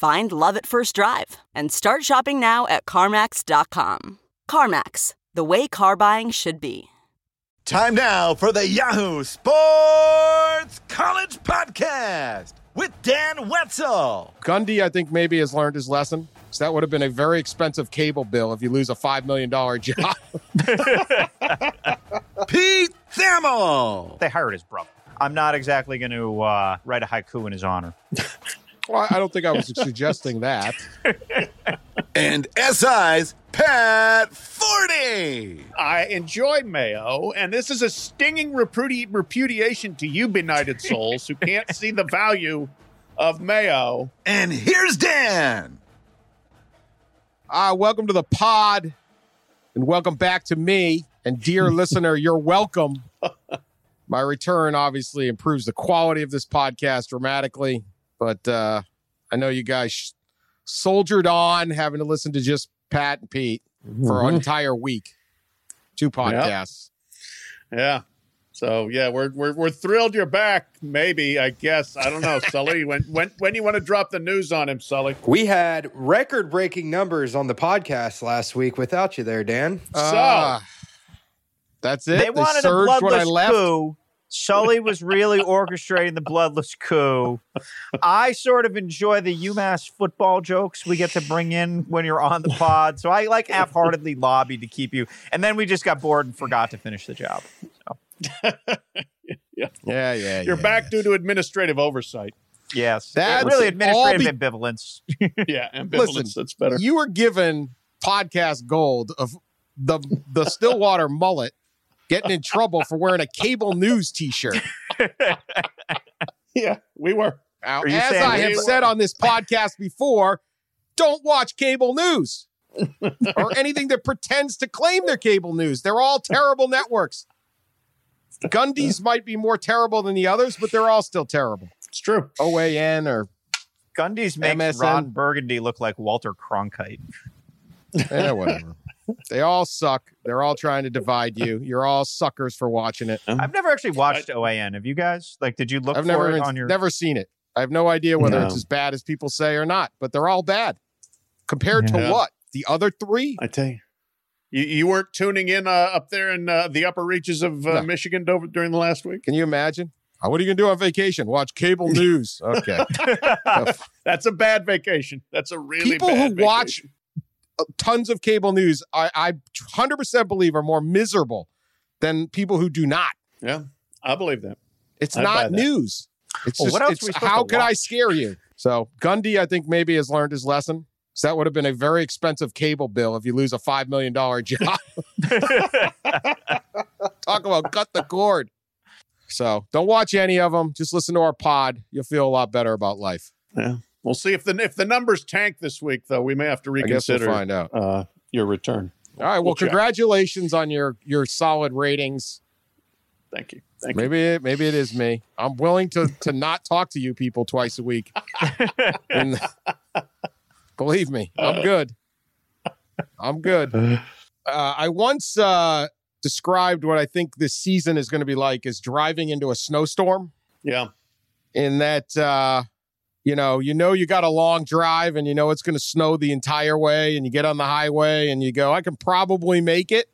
Find love at first drive and start shopping now at CarMax.com. CarMax, the way car buying should be. Time now for the Yahoo Sports College Podcast with Dan Wetzel. Gundy, I think, maybe has learned his lesson. So that would have been a very expensive cable bill if you lose a $5 million job. Pete Thamel. They hired his brother. I'm not exactly going to uh, write a haiku in his honor. well, I don't think I was suggesting that. and SI's Pat Forde. I enjoy Mayo, and this is a stinging repudi- repudiation to you, benighted souls, who can't see the value of Mayo. And here's Dan. Uh, welcome to the pod, and welcome back to me. And dear listener, you're welcome. My return obviously improves the quality of this podcast dramatically, but uh, I know you guys soldiered on having to listen to just Pat and Pete mm-hmm. for an entire week. Two podcasts. Yep. Yeah. So yeah, we're we're we're thrilled you're back. Maybe I guess I don't know, Sully. when when when you want to drop the news on him, Sully? We had record breaking numbers on the podcast last week without you there, Dan. So uh, that's it. They, they wanted a bloodless coup. Sully was really orchestrating the bloodless coup. I sort of enjoy the UMass football jokes we get to bring in when you're on the pod. So I like half-heartedly lobbied to keep you. And then we just got bored and forgot to finish the job. So. yeah. yeah, yeah. You're yeah, back due to administrative oversight. Yes, that's really administrative be- ambivalence. yeah, ambivalence. Listen, that's better. You were given podcast gold of the the Stillwater mullet getting in trouble for wearing a cable news T-shirt. yeah, we were. Now, as I have were? said on this podcast before, don't watch cable news or anything that pretends to claim they're cable news. They're all terrible networks. Gundy's might be more terrible than the others, but they're all still terrible. It's true. OAN or Gundy's makes MSN. Ron Burgundy look like Walter Cronkite. Yeah, whatever. They all suck. They're all trying to divide you. You're all suckers for watching it. I've never actually watched OAN. Have you guys? Like, did you look I've for never, it on your? Never seen it. I have no idea whether no. it's as bad as people say or not. But they're all bad. Compared yeah. to what? The other three? I tell you. You, you weren't tuning in uh, up there in uh, the upper reaches of uh, no. Michigan over, during the last week? Can you imagine? What are you going to do on vacation? Watch cable news. Okay. That's a bad vacation. That's a really People who vacation. watch tons of cable news, I, I 100% believe are more miserable than people who do not. Yeah, I believe that. It's I not news. It's well, just, it's, how could I scare you? So Gundy, I think maybe has learned his lesson. So that would have been a very expensive cable bill if you lose a $5 million job. Talk about cut the cord. So don't watch any of them. Just listen to our pod. You'll feel a lot better about life. Yeah. We'll see if the if the numbers tank this week, though. We may have to reconsider. We'll find out uh, your return. All right. Well, we'll congratulations on your your solid ratings. Thank you. Thank maybe you. It, maybe it is me. I'm willing to to not talk to you people twice a week. and, Believe me, I'm good. I'm good. Uh, I once uh, described what I think this season is going to be like as driving into a snowstorm. Yeah. In that, uh, you know, you know, you got a long drive and you know it's going to snow the entire way, and you get on the highway and you go, I can probably make it.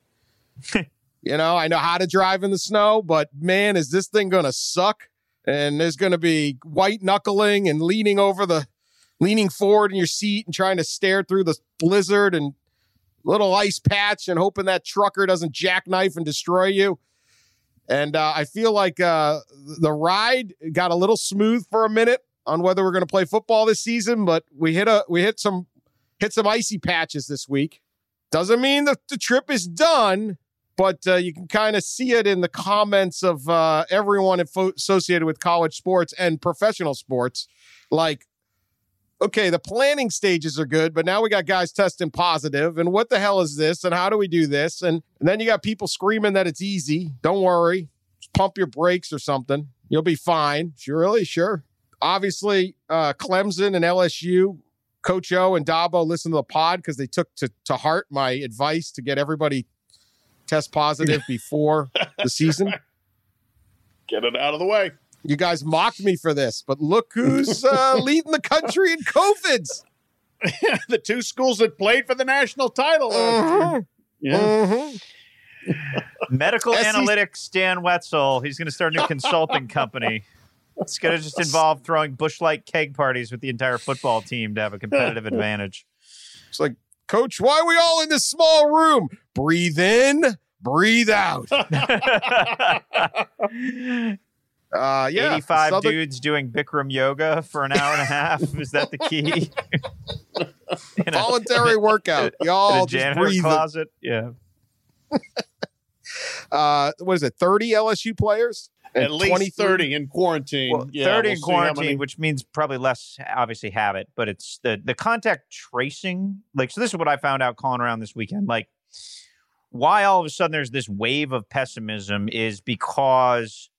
you know, I know how to drive in the snow, but man, is this thing going to suck? And there's going to be white knuckling and leaning over the leaning forward in your seat and trying to stare through the blizzard and little ice patch and hoping that trucker doesn't jackknife and destroy you. And uh, I feel like uh, the ride got a little smooth for a minute on whether we're going to play football this season, but we hit a we hit some hit some icy patches this week. Doesn't mean that the trip is done, but uh, you can kind of see it in the comments of uh, everyone associated with college sports and professional sports. Like, okay, the planning stages are good, but now we got guys testing positive, and what the hell is this? And how do we do this? And, and then you got people screaming that it's easy. Don't worry, Just pump your brakes or something. You'll be fine. Sure, really, sure. Obviously, uh, Clemson and LSU Coach O and Dabo listen to the pod because they took to, to heart my advice to get everybody test positive before the season. Get it out of the way. You guys mocked me for this, but look who's uh, leading the country in COVIDs. the two schools that played for the national title. Uh-huh. Yeah. Uh-huh. Medical analytics, Dan Wetzel. He's going to start a new consulting company. It's going to just involve throwing bush-like keg parties with the entire football team to have a competitive advantage. It's like, Coach, why are we all in this small room? Breathe in, breathe out. uh, yeah, 85 Southern... dudes doing Bikram yoga for an hour and a half. Is that the key? Voluntary workout. Y'all just breathe. Closet. Yeah. Uh, what is it? 30 LSU players? at least 30 in quarantine. Well, yeah, 30 we'll in quarantine, which means probably less obviously have it, but it's the the contact tracing. Like so this is what I found out calling around this weekend. Like why all of a sudden there's this wave of pessimism is because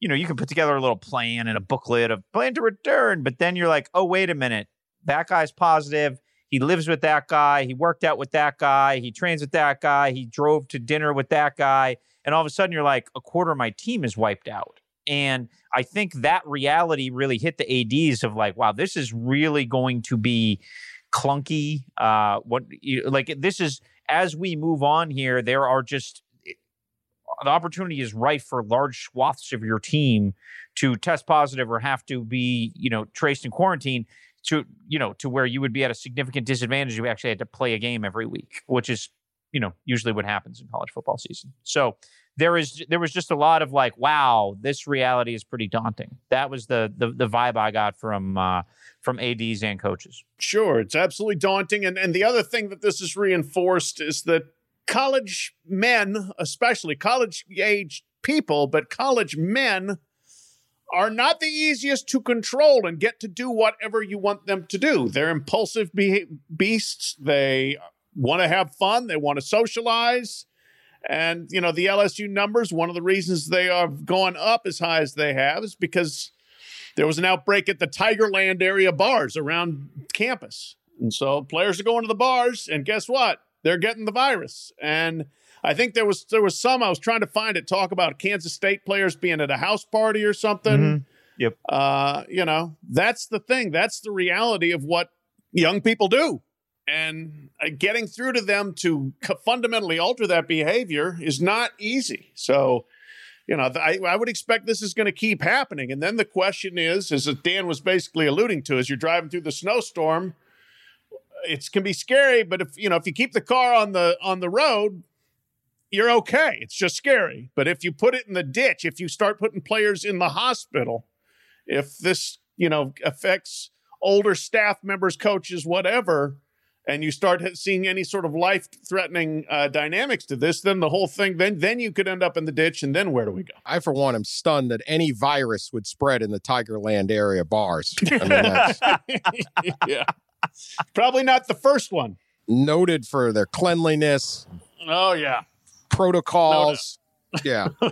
you know, you can put together a little plan and a booklet of plan to return, but then you're like, "Oh, wait a minute. That guy's positive. He lives with that guy. He worked out with that guy. He trains with that guy. He drove to dinner with that guy." and all of a sudden you're like a quarter of my team is wiped out and i think that reality really hit the ADs of like wow this is really going to be clunky uh what like this is as we move on here there are just the opportunity is rife for large swaths of your team to test positive or have to be you know traced in quarantine to you know to where you would be at a significant disadvantage if you actually had to play a game every week which is you know usually what happens in college football season. So there is there was just a lot of like, wow, this reality is pretty daunting. That was the the, the vibe I got from uh, from ADs and coaches. Sure, it's absolutely daunting, and and the other thing that this is reinforced is that college men, especially college age people, but college men are not the easiest to control and get to do whatever you want them to do. They're impulsive be- beasts. They want to have fun, they want to socialize. And, you know, the LSU numbers, one of the reasons they have gone up as high as they have is because there was an outbreak at the Tigerland area bars around campus. And so players are going to the bars, and guess what? They're getting the virus. And I think there was there was some I was trying to find it talk about Kansas State players being at a house party or something. Mm-hmm. Yep. Uh, you know, that's the thing. That's the reality of what young people do and uh, getting through to them to fundamentally alter that behavior is not easy. So, you know, I, I would expect this is going to keep happening. And then the question is, as Dan was basically alluding to, as you're driving through the snowstorm, it can be scary. But if you know, if you keep the car on the on the road, you're okay. It's just scary. But if you put it in the ditch, if you start putting players in the hospital, if this you know affects older staff members, coaches, whatever and you start seeing any sort of life threatening uh, dynamics to this, then the whole thing, then then you could end up in the ditch, and then where do we go? I, for one, am stunned that any virus would spread in the Tigerland area bars. I mean, yeah, probably not the first one. Noted for their cleanliness. Oh yeah, protocols. No yeah.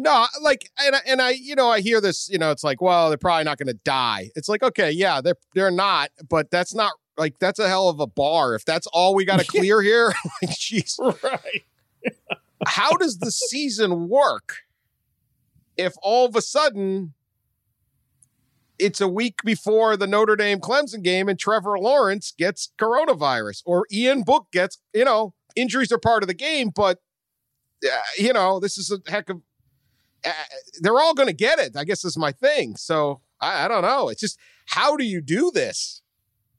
No, like, and I, and I, you know, I hear this. You know, it's like, well, they're probably not going to die. It's like, okay, yeah, they're they're not, but that's not like that's a hell of a bar. If that's all we got to clear here, like, jeez. Right. How does the season work if all of a sudden it's a week before the Notre Dame Clemson game and Trevor Lawrence gets coronavirus or Ian Book gets, you know, injuries are part of the game, but uh, you know, this is a heck of uh, they're all going to get it. I guess is my thing. So I, I don't know. It's just how do you do this?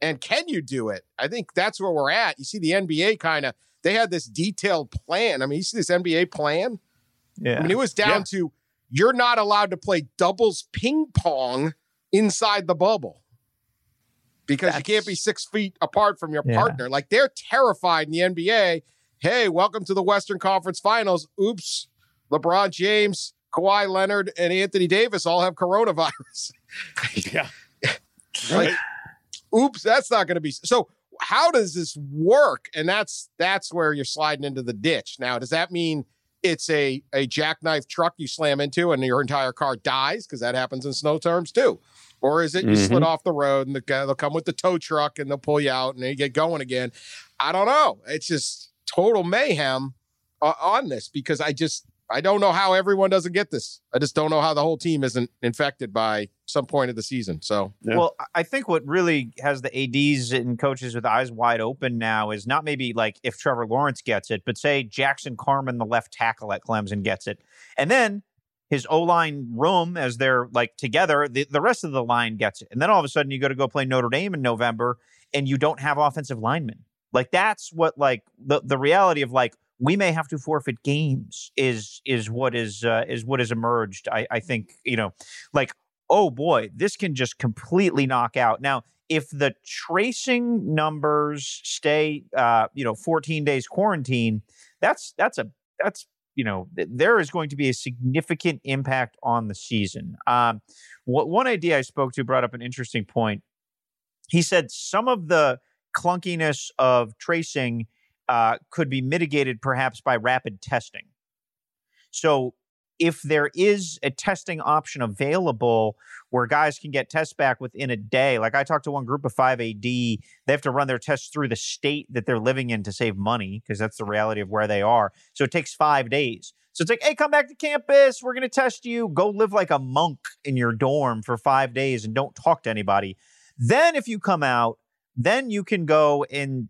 And can you do it? I think that's where we're at. You see, the NBA kind of they had this detailed plan. I mean, you see this NBA plan. Yeah. I mean, it was down Yeah. to you're not allowed to play doubles ping pong inside the bubble because you can't be six feet apart from your Yeah. partner. Like they're terrified in the NBA. Hey, welcome to the Western Conference Finals. Oops, LeBron James, Kawhi Leonard, and Anthony Davis all have coronavirus. Yeah. Like, oops, that's not going to be so. How does this work? And that's that's where you're sliding into the ditch. Now, does that mean it's a a jackknife truck you slam into and your entire car dies because that happens in snow terms too? Or is it you slid off the road and the guy they'll come with the tow truck and they'll pull you out and then you get going again? I don't know. It's just total mayhem uh, on this because I just I don't know how everyone doesn't get this. I just don't know how the whole team isn't infected by some point of the season. So Yeah. Well, I- I think what really has the ADs and coaches with eyes wide open now is not maybe like if Trevor Lawrence gets it, but say Jackson Carman, the left tackle at Clemson, gets it. And then his O line room, as they're like together, the, the rest of the line gets it. And then all of a sudden you go to go play Notre Dame in November and you don't have offensive linemen. Like that's what like the, the reality of like we may have to forfeit games is is what is uh, is what has emerged. I, I think you know, like oh boy, this can just completely knock out. Now, if the tracing numbers stay, uh, you know, 14 days quarantine, that's that's a that's you know th- there is going to be a significant impact on the season. Um, what one idea I spoke to brought up an interesting point. He said some of the clunkiness of tracing uh, could be mitigated perhaps by rapid testing. So if there is a testing option available where guys can get tests back within a day, like I talked to one group of 5 AD, they have to run their tests through the state that they're living in to save money because that's the reality of where they are. So it takes five days. So it's like, hey, come back to campus. We're going to test you. Go live like a monk in your dorm for five days and don't talk to anybody. Then, if you come out, then you can go and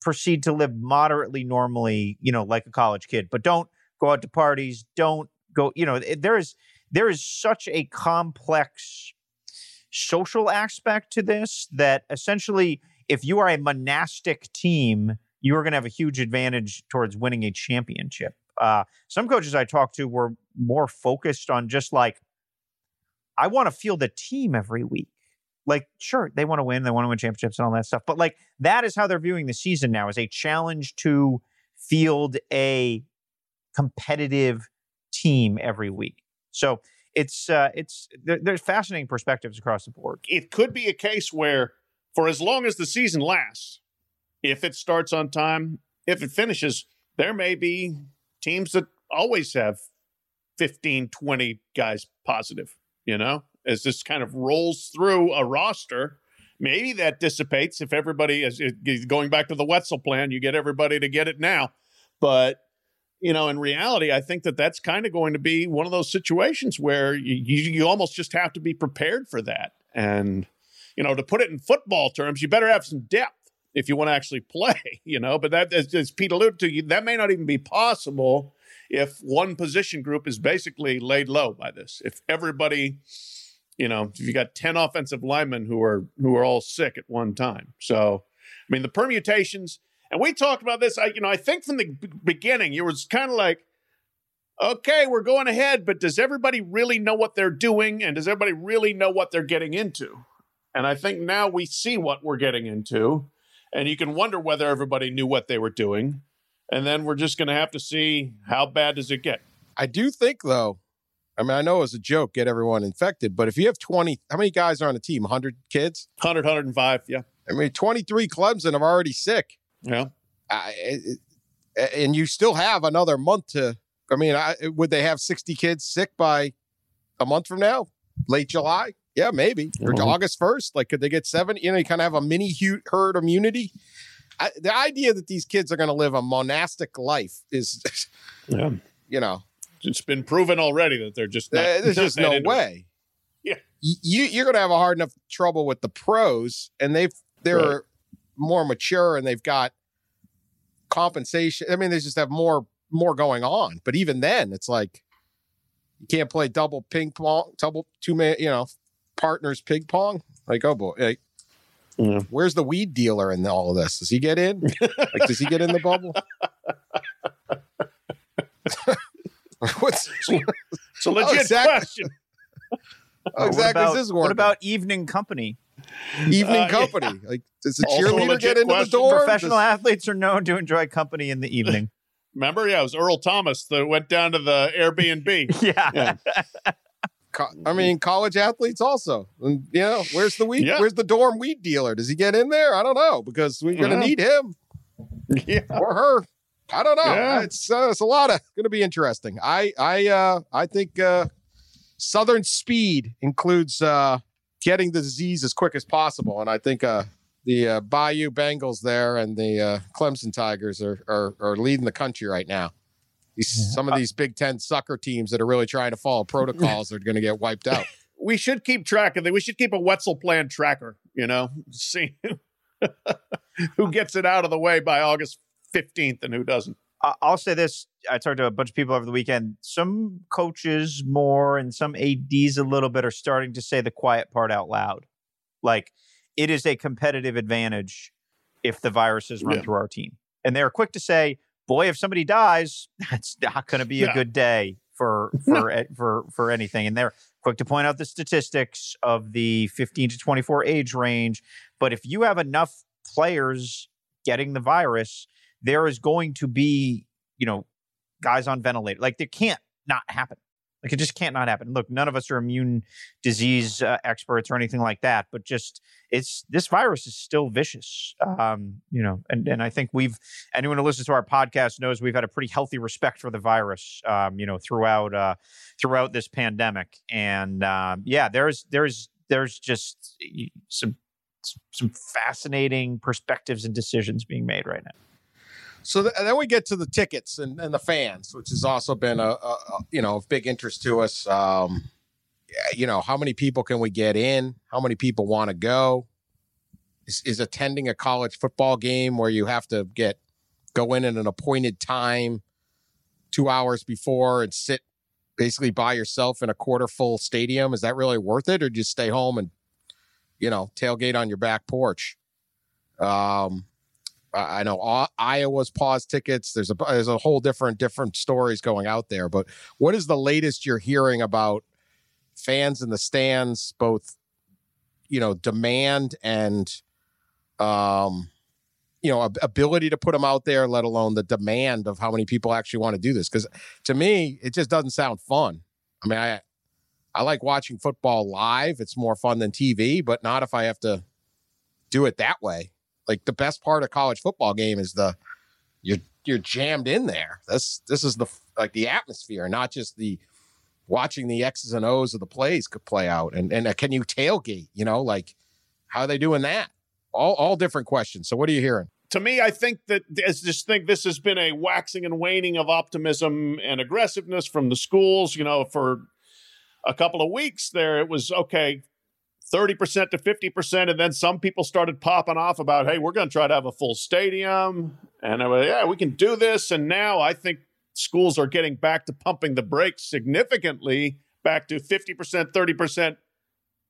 proceed to live moderately normally, you know, like a college kid, but don't go out to parties. Don't go, you know, there is there is such a complex social aspect to this that essentially if you are a monastic team, you are going to have a huge advantage towards winning a championship. Uh, some coaches I talked to were more focused on just like, I want to feel the team every week. Like, sure, they want to win, they want to win championships and all that stuff, but like that is how they're viewing the season now as a challenge to field a competitive team every week. So it's uh, it's there, there's fascinating perspectives across the board. it could be a case where, for as long as the season lasts, if it starts on time, if it finishes, there may be teams that always have 15, 20 guys positive, you know, as this kind of rolls through a roster. Maybe that dissipates if everybody is going back to the Wetzel plan. You get everybody to get it now, but you know, in reality, I think that that's kind of going to be one of those situations where you, you, you almost just have to be prepared for that. And, you know, to put it in football terms, you better have some depth if you want to actually play, you know. But that, as, as Pete alluded to, you, that may not even be possible if one position group is basically laid low by this. If everybody, you know, if you got 10 offensive linemen who are who are all sick at one time. So, I mean, the permutations, and we talked about this. I, you know, I think from the beginning, it was kind of like, okay, we're going ahead, but does everybody really know what they're doing, and does everybody really know what they're getting into? And I think now we see what we're getting into, and you can wonder whether everybody knew what they were doing, and then we're just going to have to see how bad does it get. I do think though, I mean, I know it's a joke, get everyone infected, but if you have 20, how many guys are on the team? 100 kids? 100, 105, yeah, I mean, 23 Clemson are already sick. Yeah. I, it, it- and you still have another month to, I mean, I, would they have 60 kids sick by a month from now? Late July? Yeah, maybe. Or Mhm. August 1st? Like, could they get seven? You know, you kind of have a mini herd immunity. I, the idea that these kids are going to live a monastic life is, Yeah. you know, It's been proven already that they're just not, Uh, there's not just no into it. way. Yeah. You you're going to have a hard enough trouble with the pros, and they've they're Right. More mature and they've got compensation. I mean, they just have more more going on. But even then, it's like you can't play double ping pong, double two man, you know, partners ping pong. Like, oh boy, like, Yeah. where's the weed dealer in all of this? Does he get in? like, does he get in the bubble? What's It's a legit oh, exactly. question. how exactly what about, this working? What about evening company? evening Uh, company? Like, does the Also cheerleader get into question. the door? Professional Does- athletes are known to enjoy company in the evening. Remember? Yeah, it was Earl Thomas that went down to the Airbnb. yeah. Yeah. co- I mean, college athletes also. And you know, where's the weed? Yeah. Where's the dorm weed dealer? Does he get in there? I don't know because we're gonna Yeah. need him yeah. or her. I don't know. Yeah. It's uh, it's a lot of going to be interesting. I I uh I think uh Southern Speed includes uh getting the disease as quick as possible, and I think uh the uh, Bayou Bengals there and the uh, Clemson Tigers are, are are leading the country right now. These, Some of these Big Ten sucker teams that are really trying to follow protocols are going to get wiped out. We should keep track of it. We should keep a Wetzel plan tracker, you know, see who gets it out of the way by August 15th and who doesn't. I'll say this. I talked to a bunch of people over the weekend. Some coaches more and some ADs a little bit are starting to say the quiet part out loud. Like it is a competitive advantage if the viruses run Yeah. through our team. And they're quick to say, boy, if somebody dies, that's not going to be a good day for for for for anything. And they're quick to point out the statistics of the 15 to 24 age range. But if you have enough players getting the virus, there is going to be, you know, guys on ventilator. Like there can't not happen. Like it just can't not happen. Look, none of us are immune disease uh, experts or anything like that, but just it's this virus is still vicious. Um, you know, and and I think we've anyone who listens to our podcast knows we've had a pretty healthy respect for the virus. Um, you know, throughout uh, throughout this pandemic, and um, yeah, there's there's there's just some some fascinating perspectives and decisions being made right now. So th- then we get to the tickets and, and the fans, which has also been a, a, a you know of big interest to us. Um, you know, how many people can we get in? How many people want to go? Is, is attending a college football game where you have to get go in at an appointed time, two hours before, and sit basically by yourself in a quarter full stadium? Is that really worth it, or just stay home and you know tailgate on your back porch? Um, I know Iowa's paused tickets. There's a there's a whole different different stories going out there. But what is the latest you're hearing about fans in the stands, both you know demand and um you know ability to put them out there, let alone the demand of how many people actually want to do this? Because to me, it just doesn't sound fun. I mean, I I like watching football live. It's more fun than TV, but not if I have to do it that way like the best part of college football game is the you're you're jammed in there. This this is the like the atmosphere, not just the watching the X's and O's of the plays could play out. And and uh, can you tailgate? You know, like how are they doing that? All all different questions. So what are you hearing? to me, I think that I just think this has been a waxing and waning of optimism and aggressiveness from the schools. You know, for a couple of weeks there, it was okay, thirty percent to fifty percent, and then some people started popping off about, "Hey, we're going to try to have a full stadium," and I was, "Yeah, we can do this." And now I think schools are getting back to pumping the brakes significantly, back to fifty percent, thirty percent,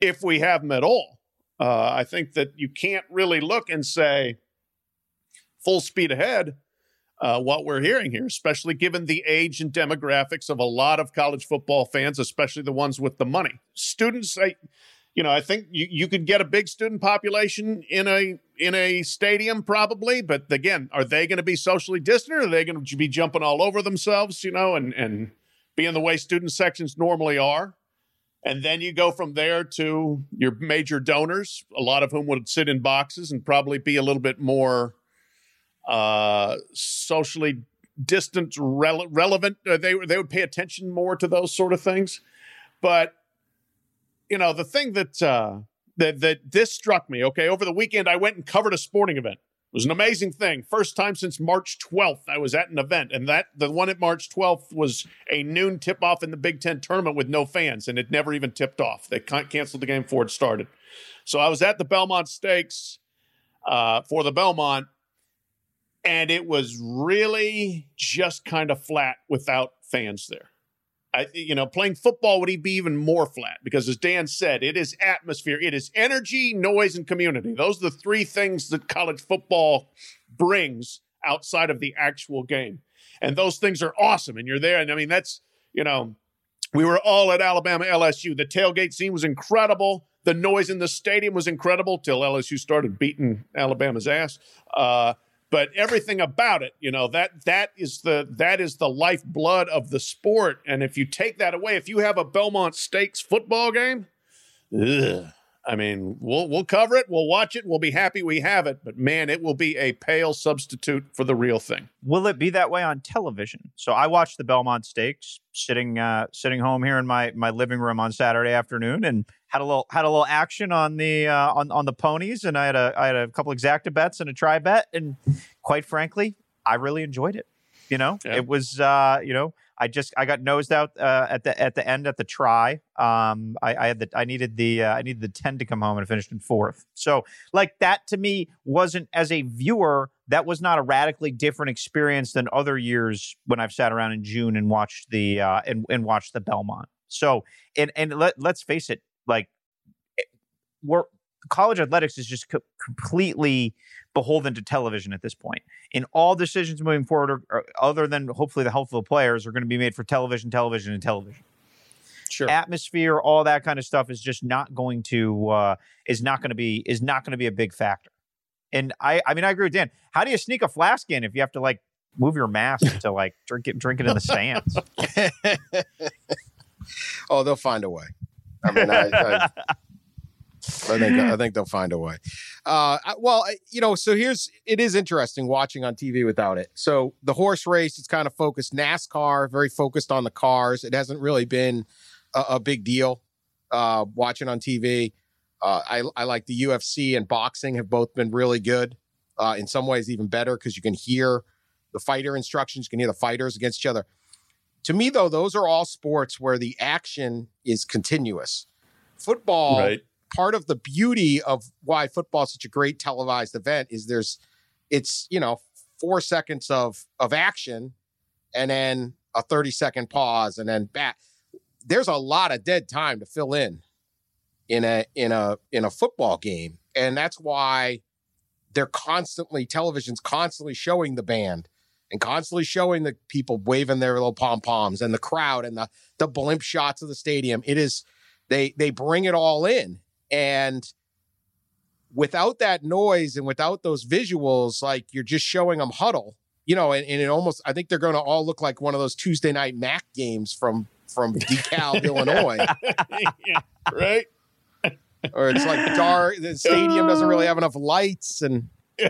if we have them at all. Uh, I think that you can't really look and say full speed ahead uh, what we're hearing here, especially given the age and demographics of a lot of college football fans, especially the ones with the money. Students, I, you know, I think you, you could get a big student population in a in a stadium probably, but again, are they going to be socially distant, are they going to be jumping all over themselves, you know, and and being the way student sections normally are? And then you go from there to your major donors, a lot of whom would sit in boxes and probably be a little bit more uh, socially distant, rele- relevant. Uh, they they would pay attention more to those sort of things. But you know, the thing that uh, that that this struck me. Okay, over the weekend, I went and covered a sporting event. It was an amazing thing. First time since March 12th, I was at an event, and that the one at March 12th was a noon tip off in the Big Ten tournament with no fans, and it never even tipped off. They can- canceled the game before it started. So I was at the Belmont Stakes uh, for the Belmont, and it was really just kind of flat without fans there. I, you know, playing football would he be even more flat because, as Dan said, it is atmosphere, it is energy, noise, and community. Those are the three things that college football brings outside of the actual game, and those things are awesome. And you're there, and I mean, that's you know, we were all at Alabama LSU. The tailgate scene was incredible. The noise in the stadium was incredible till LSU started beating Alabama's ass. Uh, but everything about it, you know, that that is the that is the lifeblood of the sport. And if you take that away, if you have a Belmont Stakes football game, ugh, I mean, we'll we'll cover it, we'll watch it, we'll be happy we have it, but man, it will be a pale substitute for the real thing. Will it be that way on television? So I watched the Belmont Stakes sitting uh, sitting home here in my my living room on Saturday afternoon, and had a little had a little action on the uh, on on the ponies, and I had a I had a couple exacta bets and a try bet, and quite frankly, I really enjoyed it. You know, yeah. it was uh, you know I just I got nosed out uh, at the at the end at the try. Um, I, I had the I needed the uh, I needed the ten to come home and finished in fourth. So like that to me wasn't as a viewer that was not a radically different experience than other years when I've sat around in June and watched the uh, and and watched the Belmont. So and and let let's face it, like eh, we're college athletics is just co- completely beholden to television at this point. In all decisions moving forward, or, or other than hopefully the health of the players, are going to be made for television, television, and television. Sure. Atmosphere, all that kind of stuff is just not going to uh, is not going to be is not going to be a big factor. And I, I mean, I agree with Dan. How do you sneak a flask in if you have to like move your mask to like drink it, drink it in the stands? oh, they'll find a way. I mean, I, I I think I think they'll find a way. Uh, well, you know, so here's it is interesting watching on TV without it. So the horse race is kind of focused NASCAR, very focused on the cars. It hasn't really been a, a big deal uh, watching on TV. Uh, I, I like the UFC and boxing have both been really good. Uh, in some ways, even better because you can hear the fighter instructions, you can hear the fighters against each other. To me, though, those are all sports where the action is continuous. Football right. part of the beauty of why football is such a great televised event is there's it's you know four seconds of of action and then a 30 second pause and then back there's a lot of dead time to fill in in a in a in a football game. And that's why they're constantly television's constantly showing the band and constantly showing the people waving their little pom poms and the crowd and the the blimp shots of the stadium it is they they bring it all in and without that noise and without those visuals, like you're just showing them huddle, you know, and, and it almost, I think they're going to all look like one of those Tuesday night MAC games from, from DeKalb, Illinois. yeah, right. or it's like dark. The stadium doesn't really have enough lights and.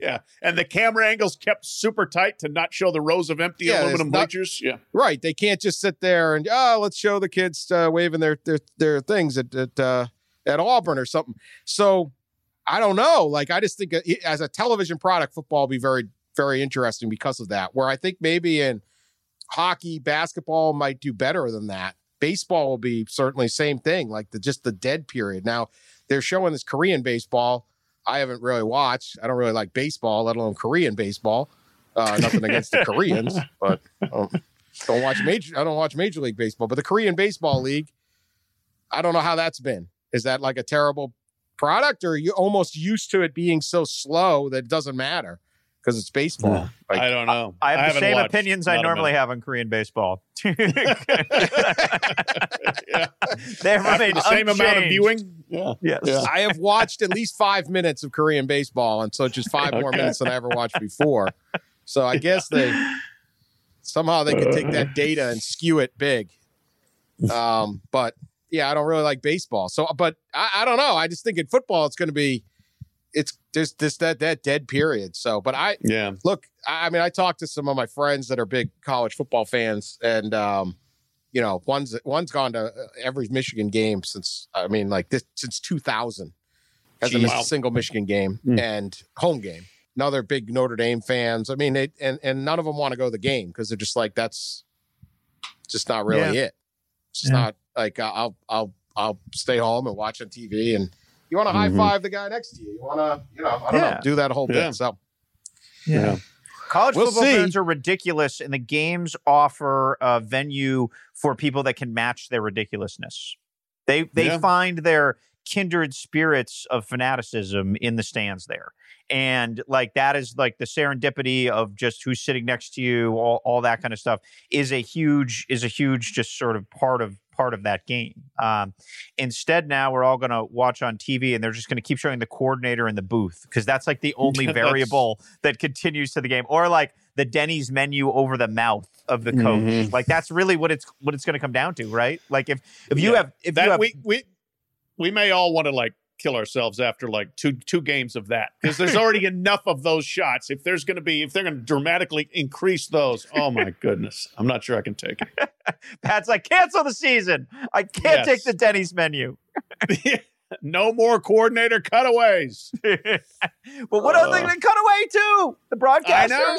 yeah, and the camera angles kept super tight to not show the rows of empty yeah, aluminum bleachers. Yeah, right. They can't just sit there and oh, let's show the kids uh, waving their their their things at at uh, at Auburn or something. So I don't know. Like I just think uh, as a television product, football will be very very interesting because of that. Where I think maybe in hockey, basketball might do better than that. Baseball will be certainly same thing, like the just the dead period. Now they're showing this Korean baseball I haven't really watched. I don't really like baseball, let alone Korean baseball. Uh, nothing against the Koreans, but um, don't watch major. I don't watch Major League Baseball, but the Korean Baseball League. I don't know how that's been. Is that like a terrible product, or are you almost used to it being so slow that it doesn't matter? Because it's baseball. Yeah. Like, I don't know. I have I the same opinions I normally have on Korean baseball. yeah. They remain the same amount of viewing. Yeah. Yes. Yeah. I have watched at least five minutes of Korean baseball, and so just five okay. more minutes than I ever watched before. So I guess they somehow they could take that data and skew it big. Um, but yeah, I don't really like baseball. So, but I, I don't know. I just think in football it's going to be it's there's this that that dead period. So, but I yeah look. I mean, I talked to some of my friends that are big college football fans, and um, you know, one's one's gone to uh, every Michigan game since I mean, like this since 2000 hasn't missed a single Michigan game mm. and home game. Another big Notre Dame fans. I mean, they, and and none of them want to go to the game because they're just like that's just not really yeah. it. It's just yeah. not like I'll I'll I'll stay home and watch on TV and you want to high mm-hmm. five the guy next to you. You want to, you know, I don't yeah. know, do that whole bit. So, yeah. yeah. College We'll football see. fans are ridiculous, and the games offer a venue for people that can match their ridiculousness. They they Yeah. find their kindred spirits of fanaticism in the stands there, and like that is like the serendipity of just who's sitting next to you, all all that kind of stuff is a huge is a huge just sort of part of part of that game. Um, instead, now we're all going to watch on TV, and they're just going to keep showing the coordinator in the booth because that's like the only variable that continues to the game, or like the Denny's menu over the mouth of the coach. Mhm. Like that's really what it's what it's going to come down to, right? Like if if you Yeah. have if that you have we we we may all want to like kill ourselves after like two two games of that because there's already enough of those shots. If there's going to be if they're going to dramatically increase those, oh my goodness, I'm not sure I can take it. Pat's like cancel the season, I can't Yes. take the Denny's menu. no more coordinator cutaways. but what are they Uh, going to cut away to? The broadcasters, I know.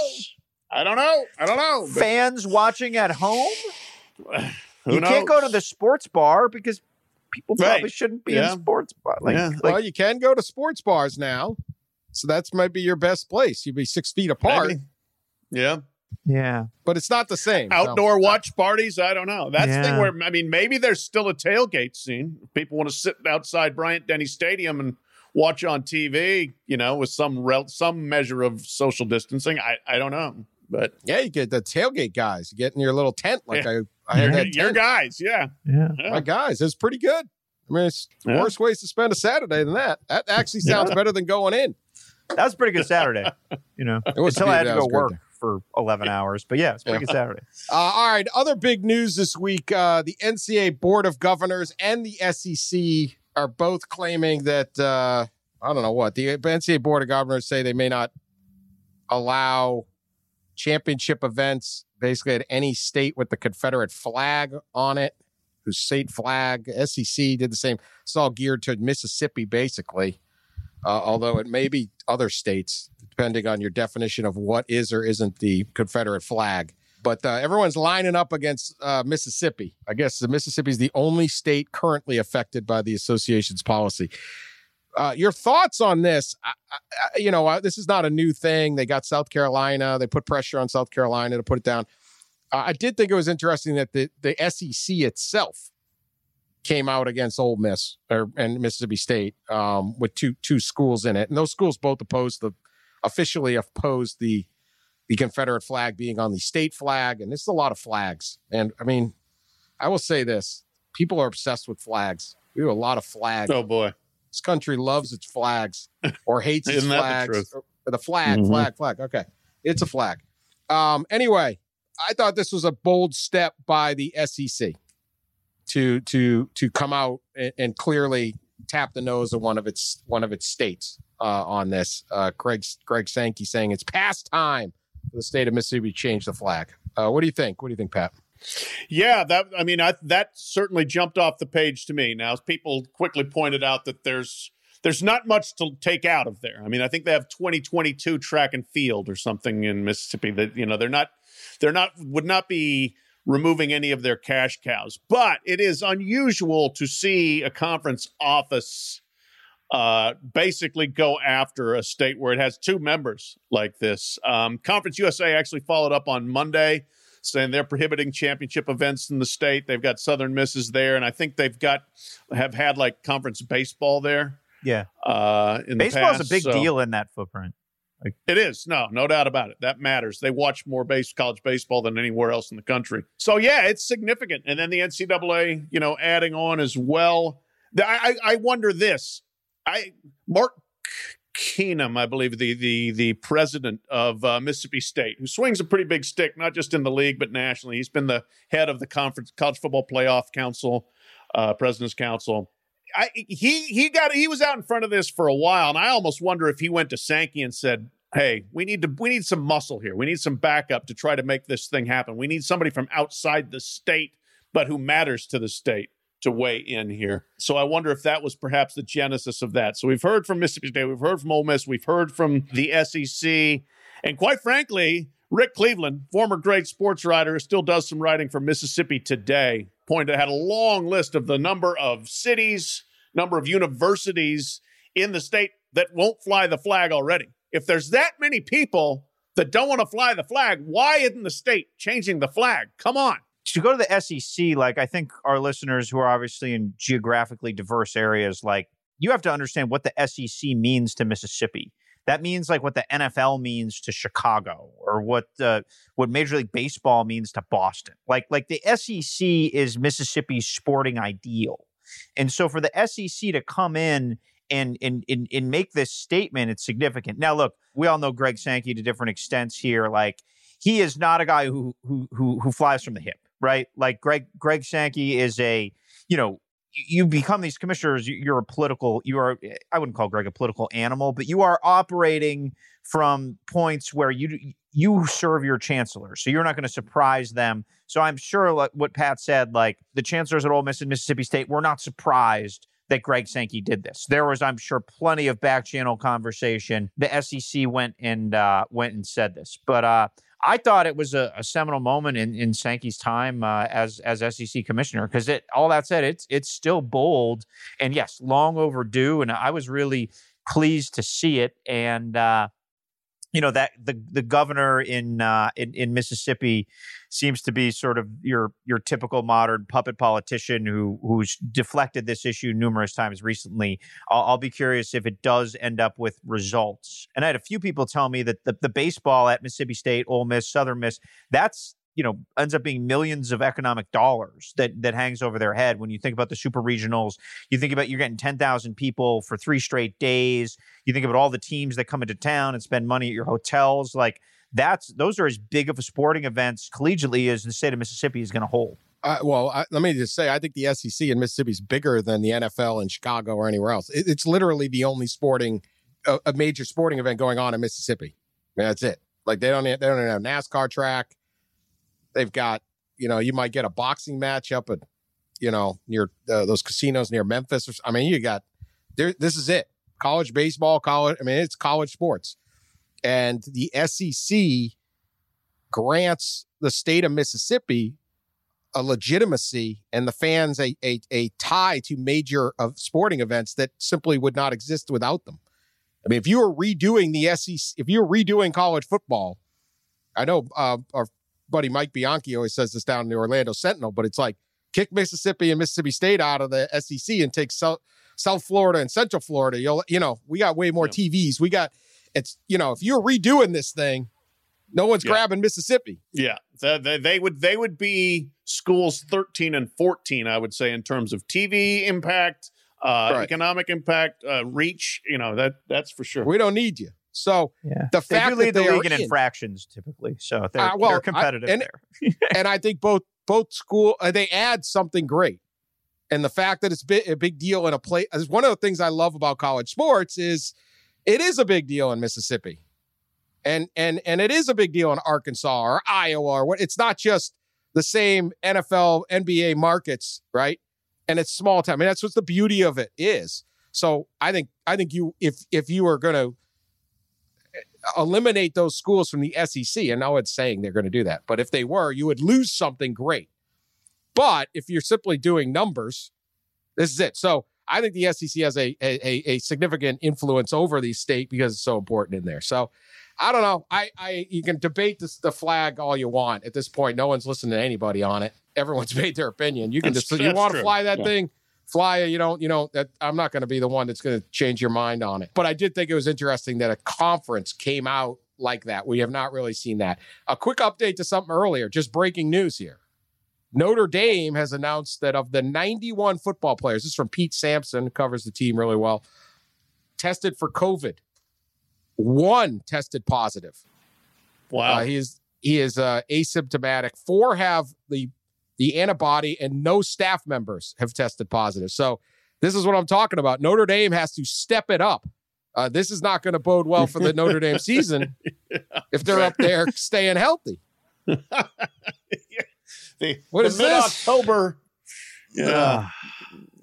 I don't know. I don't know. fans watching at home. who you can't go to the sports bar because people probably Right. shouldn't be Yeah. in sports bar. Like, Yeah. like well, you can go to sports bars now, so that's might be your best place. You'd be six feet apart, Maybe. Yeah. yeah, but it's not the same. so- Outdoor watch parties. I don't know. That's the thing where I mean, maybe there's still a tailgate scene. People want to sit outside Bryant Denny Stadium and watch on TV. You know, with some rel- some measure of social distancing. I I don't know, but Yeah, you get the tailgate guys. You get in your little tent like I, I had your, that your tent. guys, yeah. yeah. Yeah. My guys, it's pretty good. I mean, it's Yeah. worse ways to spend a Saturday than that. That actually sounds better than going in. That was a pretty good Saturday. You know, was until I had to go was good. work for eleven hours. But yeah, it's a pretty good Saturday. Uh, all right, other big news this week: uh, the NCAA Board of Governors and the SEC are both claiming that uh, I don't know what the NCAA Board of Governors say they may not allow championship events basically at any state with the Confederate flag on it, whose state flag. SEC did the same. It's all geared to Mississippi, basically. Uh, although it may be other states, depending on your definition of what is or isn't the Confederate flag. But uh, everyone's lining up against uh, Mississippi. I guess Mississippi is the only state currently affected by the association's policy. Uh, your thoughts on this? I, I, you know, this is not a new thing. They got South Carolina. They put pressure on South Carolina to put it down. Uh, I did think it was interesting that the the SEC itself came out against Ole Miss or and Mississippi State um, with two two schools in it, and those schools both opposed the officially opposed the the Confederate flag being on the state flag, and this is a lot of flags. And I mean, I will say this: people are obsessed with flags. We have a lot of flags. Oh boy. This country loves its flags or hates its Isn't the flags. Or the flag, Mhm. flag, flag. Okay. It's a flag. Um, anyway, I thought this was a bold step by the SEC to to to come out and, and clearly tap the nose of one of its one of its states uh, on this. Uh, Greg Greg Sankey saying it's past time for the state of Mississippi to change the flag. Uh, what do you think? What do you think, Pat? Yeah, that I mean, I, that certainly jumped off the page to me. Now, people quickly pointed out that there's there's not much to take out of there. I mean, I think they have 2022 track and field or something in Mississippi that you know they're not they're not would not be removing any of their cash cows. But it is unusual to see a conference office uh, basically go after a state where it has two members like this. Um, Conference USA actually followed up on Monday saying they're prohibiting championship events in the state. They've got Southern Misses there, and I think they've got have had like conference baseball there. Yeah, Uh, in the baseball's past, a big so- deal in that footprint. Like, It is no, no doubt about it. That matters. They watch more base college baseball than anywhere else in the country. So yeah, it's significant. And then the NCAA, you know, adding on as well. I, I, I wonder this. I Mark Keenum, I believe the the the president of uh, Mississippi State, who swings a pretty big stick, not just in the league but nationally. He's been the head of the conference college football playoff council, uh, president's council. I, he he got he was out in front of this for a while, and I almost wonder if he went to Sankey and said, "Hey, we need to we need some muscle here. We need some backup to try to make this thing happen. We need somebody from outside the state, but who matters to the state." To weigh in here. So I wonder if that was perhaps the genesis of that. So we've heard from Mississippi State, we've heard from Ole Miss, we've heard from the SEC, and quite frankly, Rick Cleveland, former great sports writer, still does some writing for Mississippi Today, pointed had a long list of the number of cities, number of universities in the state that won't fly the flag already. If there's that many people that don't want to fly the flag. Why isn't the state changing the flag? Come on. To go to the SEC, like I think our listeners who are obviously in geographically diverse areas, like you have to understand what the SEC means to Mississippi. That means like what the NFL means to Chicago, or what uh, what Major League Baseball means to Boston. Like like the SEC is Mississippi's sporting ideal, and so for the SEC to come in and and and, and make this statement, it's significant. Now, look, we all know Greg Sankey to different extents here. Like he is not a guy who who who who flies from the hip, right? Like Greg Greg Sankey is a you know you become these commissioners you're a political you are i wouldn't call greg a political animal but you are operating from points where you you serve your chancellor so you're not going to surprise them so i'm sure like what pat said like the chancellors at Ole Miss and Mississippi State were not surprised that Greg Sankey did this. There was, I'm sure, plenty of back channel conversation. The SEC went and uh, went and said this, but uh, I thought it was a, a seminal moment in, in Sankey's time uh, as as SEC commissioner because it all that said it's it's still bold and yes long overdue and I was really pleased to see it. And uh, you know that the the governor in uh, in in Mississippi seems to be sort of your your typical modern puppet politician who who's deflected this issue numerous times recently. I'll, I'll, be curious if it does end up with results. And I had a few people tell me that the, the baseball at Mississippi State, Ole Miss, Southern Miss, that's you know ends up being millions of economic dollars that that hangs over their head when you think about the super regionals you think about you're getting 10,000 people for 3 straight days you think about all the teams that come into town and spend money at your hotels like that's those are as big of a sporting events collegiately as the state of Mississippi is going to hold uh, well, I, let me just say, I think the SEC in Mississippi is bigger than the NFL in Chicago or anywhere else. It, it's literally the only sporting, a, a, major sporting event going on in Mississippi. I mean, that's it. Like they don't, they don't have NASCAR track. They've got, you know, you might get a boxing match up at, you know, near uh, those casinos near Memphis. Or, I mean, you got there. This is it. College baseball, college. I mean, it's college sports, and the SEC grants the state of Mississippi a legitimacy and the fans a, a, a tie to major of sporting events that simply would not exist without them. I mean, if you were redoing the SEC, if you were redoing college football, I know uh, our buddy Mike Bianchi always says this down in the Orlando Sentinel, but it's like kick Mississippi and Mississippi State out of the SEC and take South, South Florida and Central Florida. You'll, you know, we got way more yeah. TVs. We got, it's, you know, if you're redoing this thing, no one's yeah. grabbing Mississippi. Yeah, they, they would they would be schools thirteen and fourteen, I would say, in terms of TV impact, uh, right. economic impact, uh, reach. You know that that's for sure. We don't need you. So yeah. the they fact do lead that the league in infractions typically, so they're, uh, well, they're competitive I, and, there. and I think both both school uh, they add something great, and the fact that it's a big deal in a place is one of the things I love about college sports is it is a big deal in Mississippi, and and and it is a big deal in Arkansas or Iowa or what. It's not just the same NFL NBA markets, right? And it's small time. I mean, that's what the beauty of it is. So I think I think you if if you are going to eh, eliminate those schools from the SEC. And no one's saying they're to do that. But if they were, you would lose something great. But if you're simply doing numbers, this is it. So I think the SEC has a, a, a significant influence over the state because it's so important in there. So I don't know. I, I you can debate this, the flag all you want. At this point, no one's listening to anybody on it. Everyone's made their opinion. You can that's, just you want to fly that yeah. thing fly it. you know you know that i'm not going to be the one that's going to change your mind on it but i did think it was interesting that a conference came out like that we have not really seen that a quick update to something earlier just breaking news here notre dame has announced that of the 91 football players this is from pete sampson covers the team really well tested for covid one tested positive wow uh, he is he is uh, asymptomatic four have the the antibody, and no staff members have tested positive. So this is what I'm talking about. Notre Dame has to step it up. Uh, this is not going to bode well for the Notre Dame season yeah, if they're up there staying healthy. the, what the is mid October? Yeah,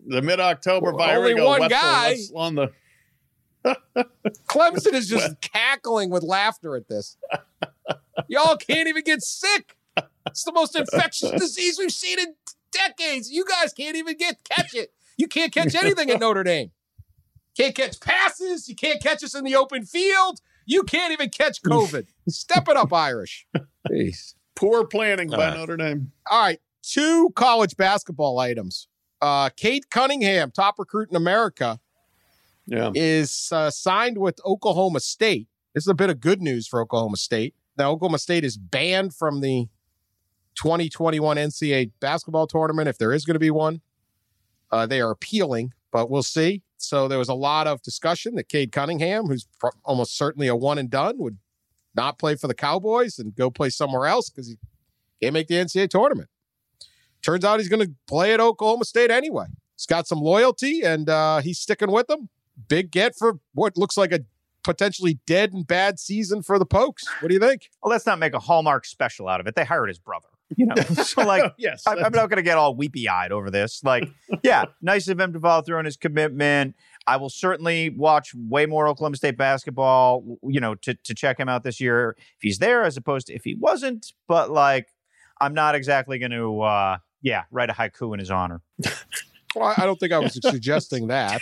the mid October well, Only one guy on the. Clemson is just cackling with laughter at this. Y'all can't even get sick. It's the most infectious disease we've seen in decades. You guys can't even get catch it. You can't catch anything at Notre Dame. Can't catch passes. You can't catch us in the open field. You can't even catch COVID. Step it up, Irish. Jeez. Poor planning by Uh. Notre Dame. All right, two college basketball items. Uh, Cade Cunningham, top recruit in America, Yeah. is uh, signed with Oklahoma State. This is a bit of good news for Oklahoma State. Now, Oklahoma State is banned from the 2021 NCAA basketball tournament if there is going to be one. Uh, they are appealing, but we'll see. So there was a lot of discussion that Cade Cunningham, who's almost certainly a one and done, would not play for the Cowboys and go play somewhere else because he can't make the NCAA tournament. Turns out he's going to play at Oklahoma State anyway. He's got some loyalty and uh, he's sticking with them. Big get for what looks like a potentially dead and bad season for the Pokes. What do you think? Well, let's not make a Hallmark special out of it. They hired his brother. You know, so like yes. I, I'm not going to get all weepy eyed over this. Like, yeah, nice of him to follow through on his commitment. I will certainly watch way more Oklahoma State basketball, you know, to, to check him out this year if he's there as opposed to if he wasn't. But like, I'm not exactly going to, uh, yeah, write a haiku in his honor. Well, I don't think I was suggesting that.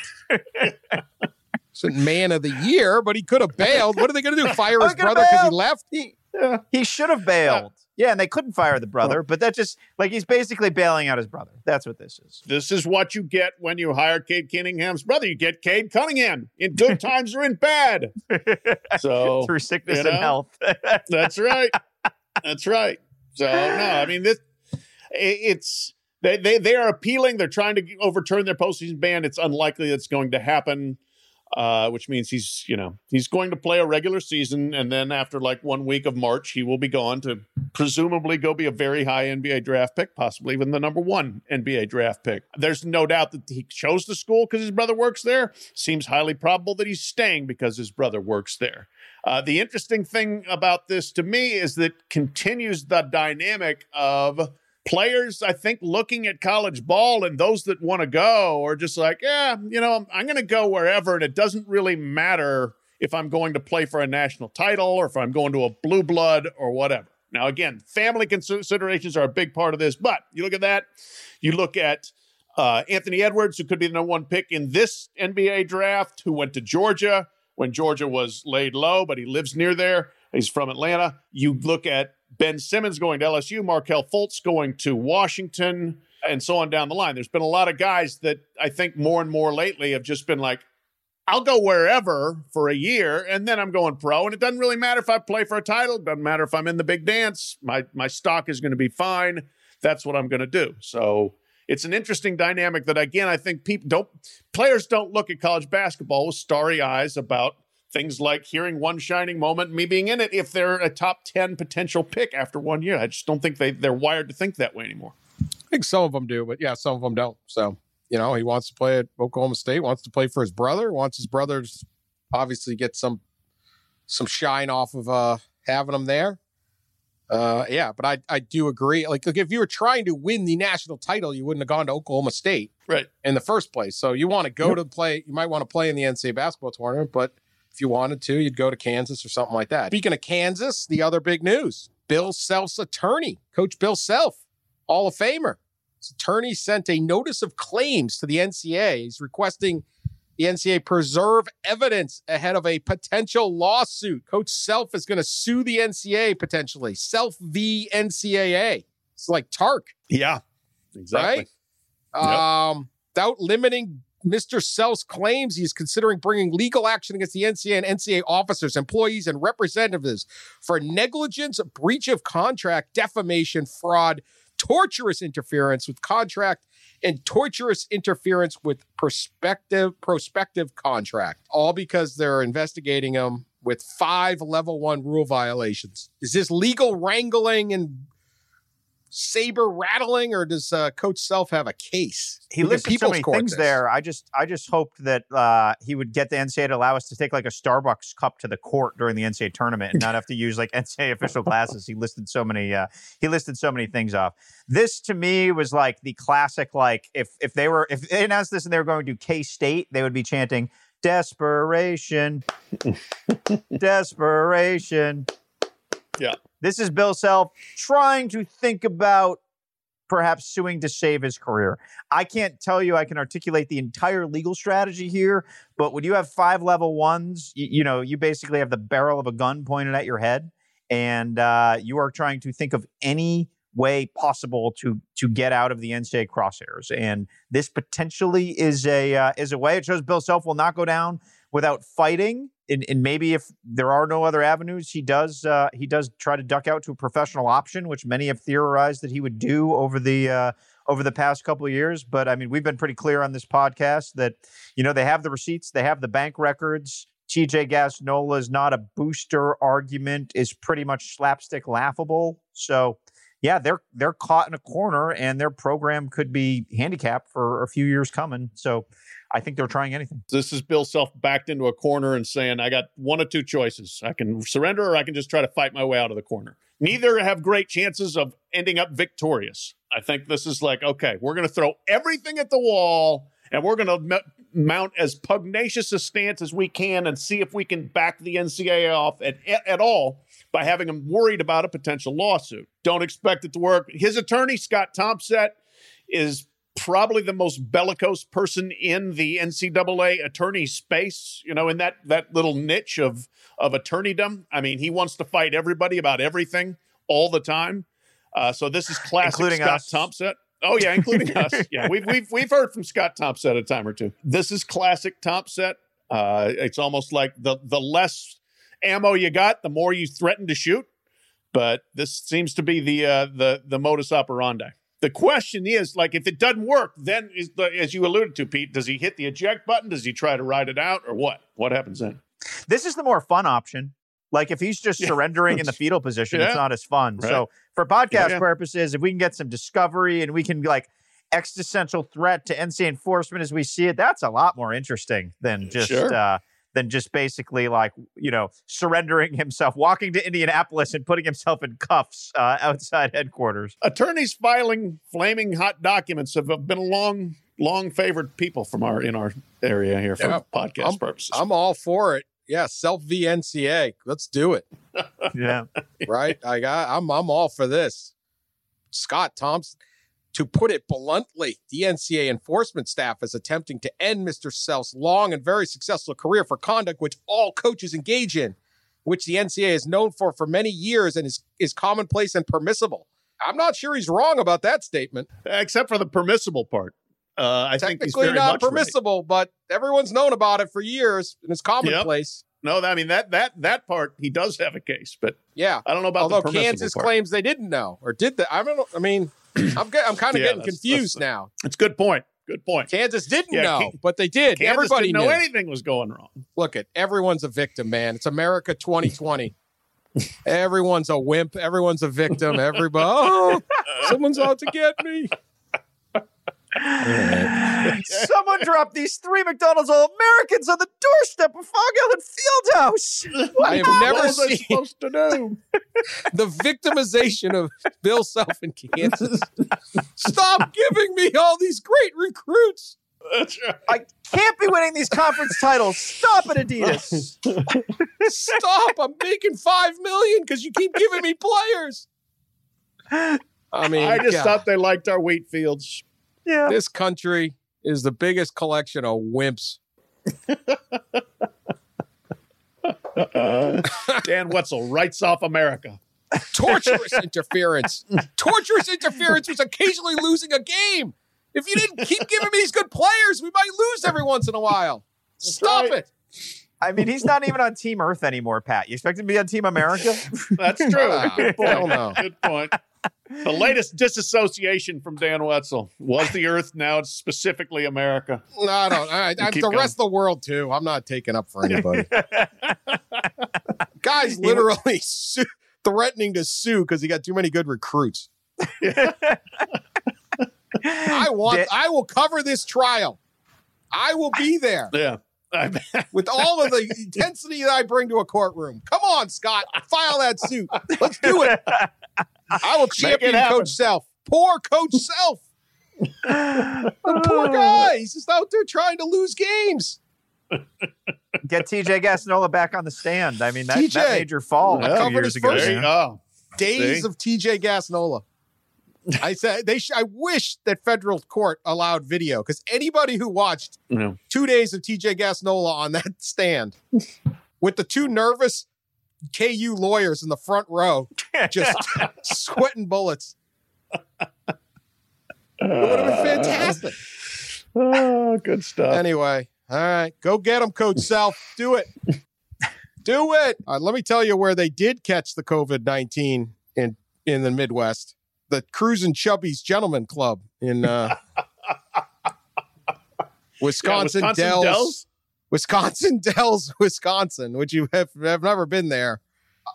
Man of the year, but he could have bailed. What are they going to do? Fire his brother because he left? He, he should have bailed. Yeah, and they couldn't fire the brother, but that just like he's basically bailing out his brother. That's what this is. This is what you get when you hire Cade Cunningham's brother. You get Cade Cunningham in good times or in bad. So Through sickness you and health. That's right. That's right. So no, I mean this. i- It's they they they are appealing. They're trying to overturn their postseason ban. It's unlikely that's going to happen. Uh, which means he's you know he's going to play a regular season, and then after like one week of March, he will be gone to presumably go be a very high NBA draft pick, possibly even the number one NBA draft pick. There's no doubt that he chose the school because his brother works there. Seems highly probable that he's staying because his brother works there. Uh, the interesting thing about this to me is that continues the dynamic of players, I think, looking at college ball and those that want to go are just like, yeah, you know, I'm, I'm going to go wherever. And it doesn't really matter if I'm going to play for a national title or if I'm going to a blue blood or whatever. Now, again, family considerations are a big part of this, but you look at that, you look at uh, Anthony Edwards, who could be the number one pick in this NBA draft, who went to Georgia when Georgia was laid low, but he lives near there. He's from Atlanta. You look at Ben Simmons going to LSU, Markelle Fultz going to Washington, and so on down the line. There's been a lot of guys that I think more and more lately have just been like, I'll go wherever for a year, and then I'm going pro. And it doesn't really matter if I play for a title. It doesn't matter if I'm in the big dance. My my stock is going to be fine. That's what I'm going to do. So it's an interesting dynamic that again I think people don't players don't look at college basketball with starry eyes about things like hearing one shining moment, me being in it if they're a top 10 potential pick after one year. I just don't think they they're wired to think that way anymore. I think some of them do, but yeah, some of them don't. So, you know, he wants to play at Oklahoma State, wants to play for his brother, wants his brother to obviously get some some shine off of uh having him there. Uh yeah, but I I do agree. Like, look, if you were trying to win the national title, you wouldn't have gone to Oklahoma State Right. in the first place. So you want to go to play, you might want to play in the NCAA basketball tournament, but if you wanted to, you'd go to Kansas or something like that. Speaking of Kansas, the other big news Bill Self's attorney, Coach Bill Self, Hall of Famer. His attorney sent a notice of claims to the NCAA. He's requesting the NCAA preserve evidence ahead of a potential lawsuit. Coach Self is going to sue the NCAA potentially. Self v NCAA. It's like Tark Yeah. Exactly. right? Um, without limiting Mr. Self's claims, he is considering bringing legal action against the NCA and NCAA officers, employees, and representatives for negligence, breach of contract, defamation, fraud, torturous interference with contract, and torturous interference with prospective prospective contract. All because they're investigating him with five level one rule violations. Is this legal wrangling and saber rattling, or does uh, Coach Self have a case? He We can listed so many things this. there. I just I just hoped that uh, he would get the NCAA to allow us to take like a Starbucks cup to the court during the NCAA tournament and not have to use like NCAA official glasses. He listed so many uh, he listed so many things off. This to me was like the classic like if if they were if they announced this and they were going to K State, they would be chanting desperation, desperation. Yeah. This is Bill Self trying to think about perhaps suing to save his career. I can't tell you I can articulate the entire legal strategy here, but when you have five level ones, you, you know, you basically have the barrel of a gun pointed at your head, and uh, you are trying to think of any way possible to to get out of the NCAA crosshairs. And this potentially is a uh, is a way. It shows Bill Self will not go down without fighting. And, and maybe if there are no other avenues, he does uh, he does try to duck out to a professional option, which many have theorized that he would do over the uh, over the past couple of years. But I mean, we've been pretty clear on this podcast that you know they have the receipts, they have the bank records. TJ Gassnola is not a booster argument; is pretty much slapstick laughable. So yeah, they're they're caught in a corner, and their program could be handicapped for a few years coming. So I think they're trying anything. This is Bill Self backed into a corner and saying, I got one or two choices. I can surrender or I can just try to fight my way out of the corner. Neither have great chances of ending up victorious. I think this is like, okay, we're going to throw everything at the wall and we're going to m- mount as pugnacious a stance as we can and see if we can back the NCAA off at, at all by having him worried about a potential lawsuit. Don't expect it to work. His attorney, Scott Thompson, is probably the most bellicose person in the NCAA attorney space, you know, in that that little niche of of attorneydom. I mean, he wants to fight everybody about everything all the time. Uh, so this is classic Including Scott us. Thompson. Oh yeah, including us. Yeah, we've we've we've heard from Scott Thompson a time or two. This is classic Thompson. Uh, it's almost like the the less ammo you got, the more you threaten to shoot. But this seems to be the uh, the the modus operandi. The question is, like, if it doesn't work, then is the, as you alluded to, Pete, does he hit the eject button? Does he try to ride it out, or what? What happens then? This is the more fun option. Like if he's just Yeah. surrendering in the fetal position, it's not as fun. Right. So for podcast Yeah, yeah. purposes, if we can get some discovery and we can like existential threat to NC enforcement as we see it, that's a lot more interesting than just Sure. uh, than just basically like you know surrendering himself, walking to Indianapolis and putting himself in cuffs uh, outside headquarters. Attorneys filing flaming hot documents have been a long, long favored people from our in our area here for Yeah. podcast I'm- purposes. I'm all for it. Yeah, self VNCA. Let's do it. Yeah, Right? I got I'm I'm all for this. Scott Thompson. To put it bluntly, the NCA enforcement staff is attempting to end Mr. Self's long and very successful career for conduct which all coaches engage in, which the NCA is known for for many years and is, is commonplace and permissible. I'm not sure he's wrong about that statement. Except for the permissible part. Uh, I think he's Technically very not much right. permissible, but everyone's known about it for years and it's commonplace. No, I mean that that that part he does have a case, but Yeah. I don't know about Although the Kansas part. claims they didn't know, or did they? I don't. I mean, I'm get, I'm kind of Yeah, getting that's- confused that's- now. It's a good point. Good point. Kansas didn't Yeah, know, but they did. Kansas Everybody didn't knew. anything was going wrong. Look at everyone's a victim, man. It's America 2020. everyone's a wimp. Everyone's a victim. Everybody, oh, someone's out to get me. Someone dropped these three McDonald's All Americans on the doorstep of Phog Allen Fieldhouse. I have What never was I seen supposed to do? the victimization of Bill Self in Kansas. Stop giving me all these great recruits. That's right. I can't be winning these conference titles. Stop it, Adidas. Stop! I'm making five million because you keep giving me players. I mean, I just God, thought they liked our wheat fields. Yeah. this country is the biggest collection of wimps. Dan Wetzel writes off America. Torturous interference. Torturous interference was occasionally losing a game. If you didn't keep giving me these good players, we might lose every once in a while. Stop right. it. I mean, he's not even on Team Earth anymore, Pat. You expect him to be on Team America? That's true. Ah, Good hell point. no. Good point. The latest disassociation from Dan Wetzel was the Earth. Now it's specifically America. No, I don't. I, I, the going. rest of the world too. I'm not taking up for anybody. Guys, literally su- threatening to sue because he got too many good recruits. I want. Dan- I will cover this trial. I will be there Yeah. I- with all of the intensity that I bring to a courtroom. Come on, Scott, file that suit. Let's do it. I will champion. Coach Self. Poor Coach Self. The poor guy. He's just out there trying to lose games. Get TJ Gassnola back on the stand. I mean, that, TJ. that made your fall I a few covered years his ago. first- there you man. go. Days See? of TJ Gassnola. I said they. Sh- I wish that federal court allowed video because anybody who watched No. two days of TJ Gassnola on that stand with the two nervous KU lawyers in the front row, just sweating bullets. It would have been fantastic. Oh, good stuff. Anyway, all right, go get them, Coach Self. Do it. Do it. Uh, let me tell you where they did catch the COVID nineteen in in the Midwest. The Cruising Chubby's Gentleman Club in uh, Wisconsin, Wisconsin Dells, Dells? Wisconsin Dells, Wisconsin. Which you have have never been there.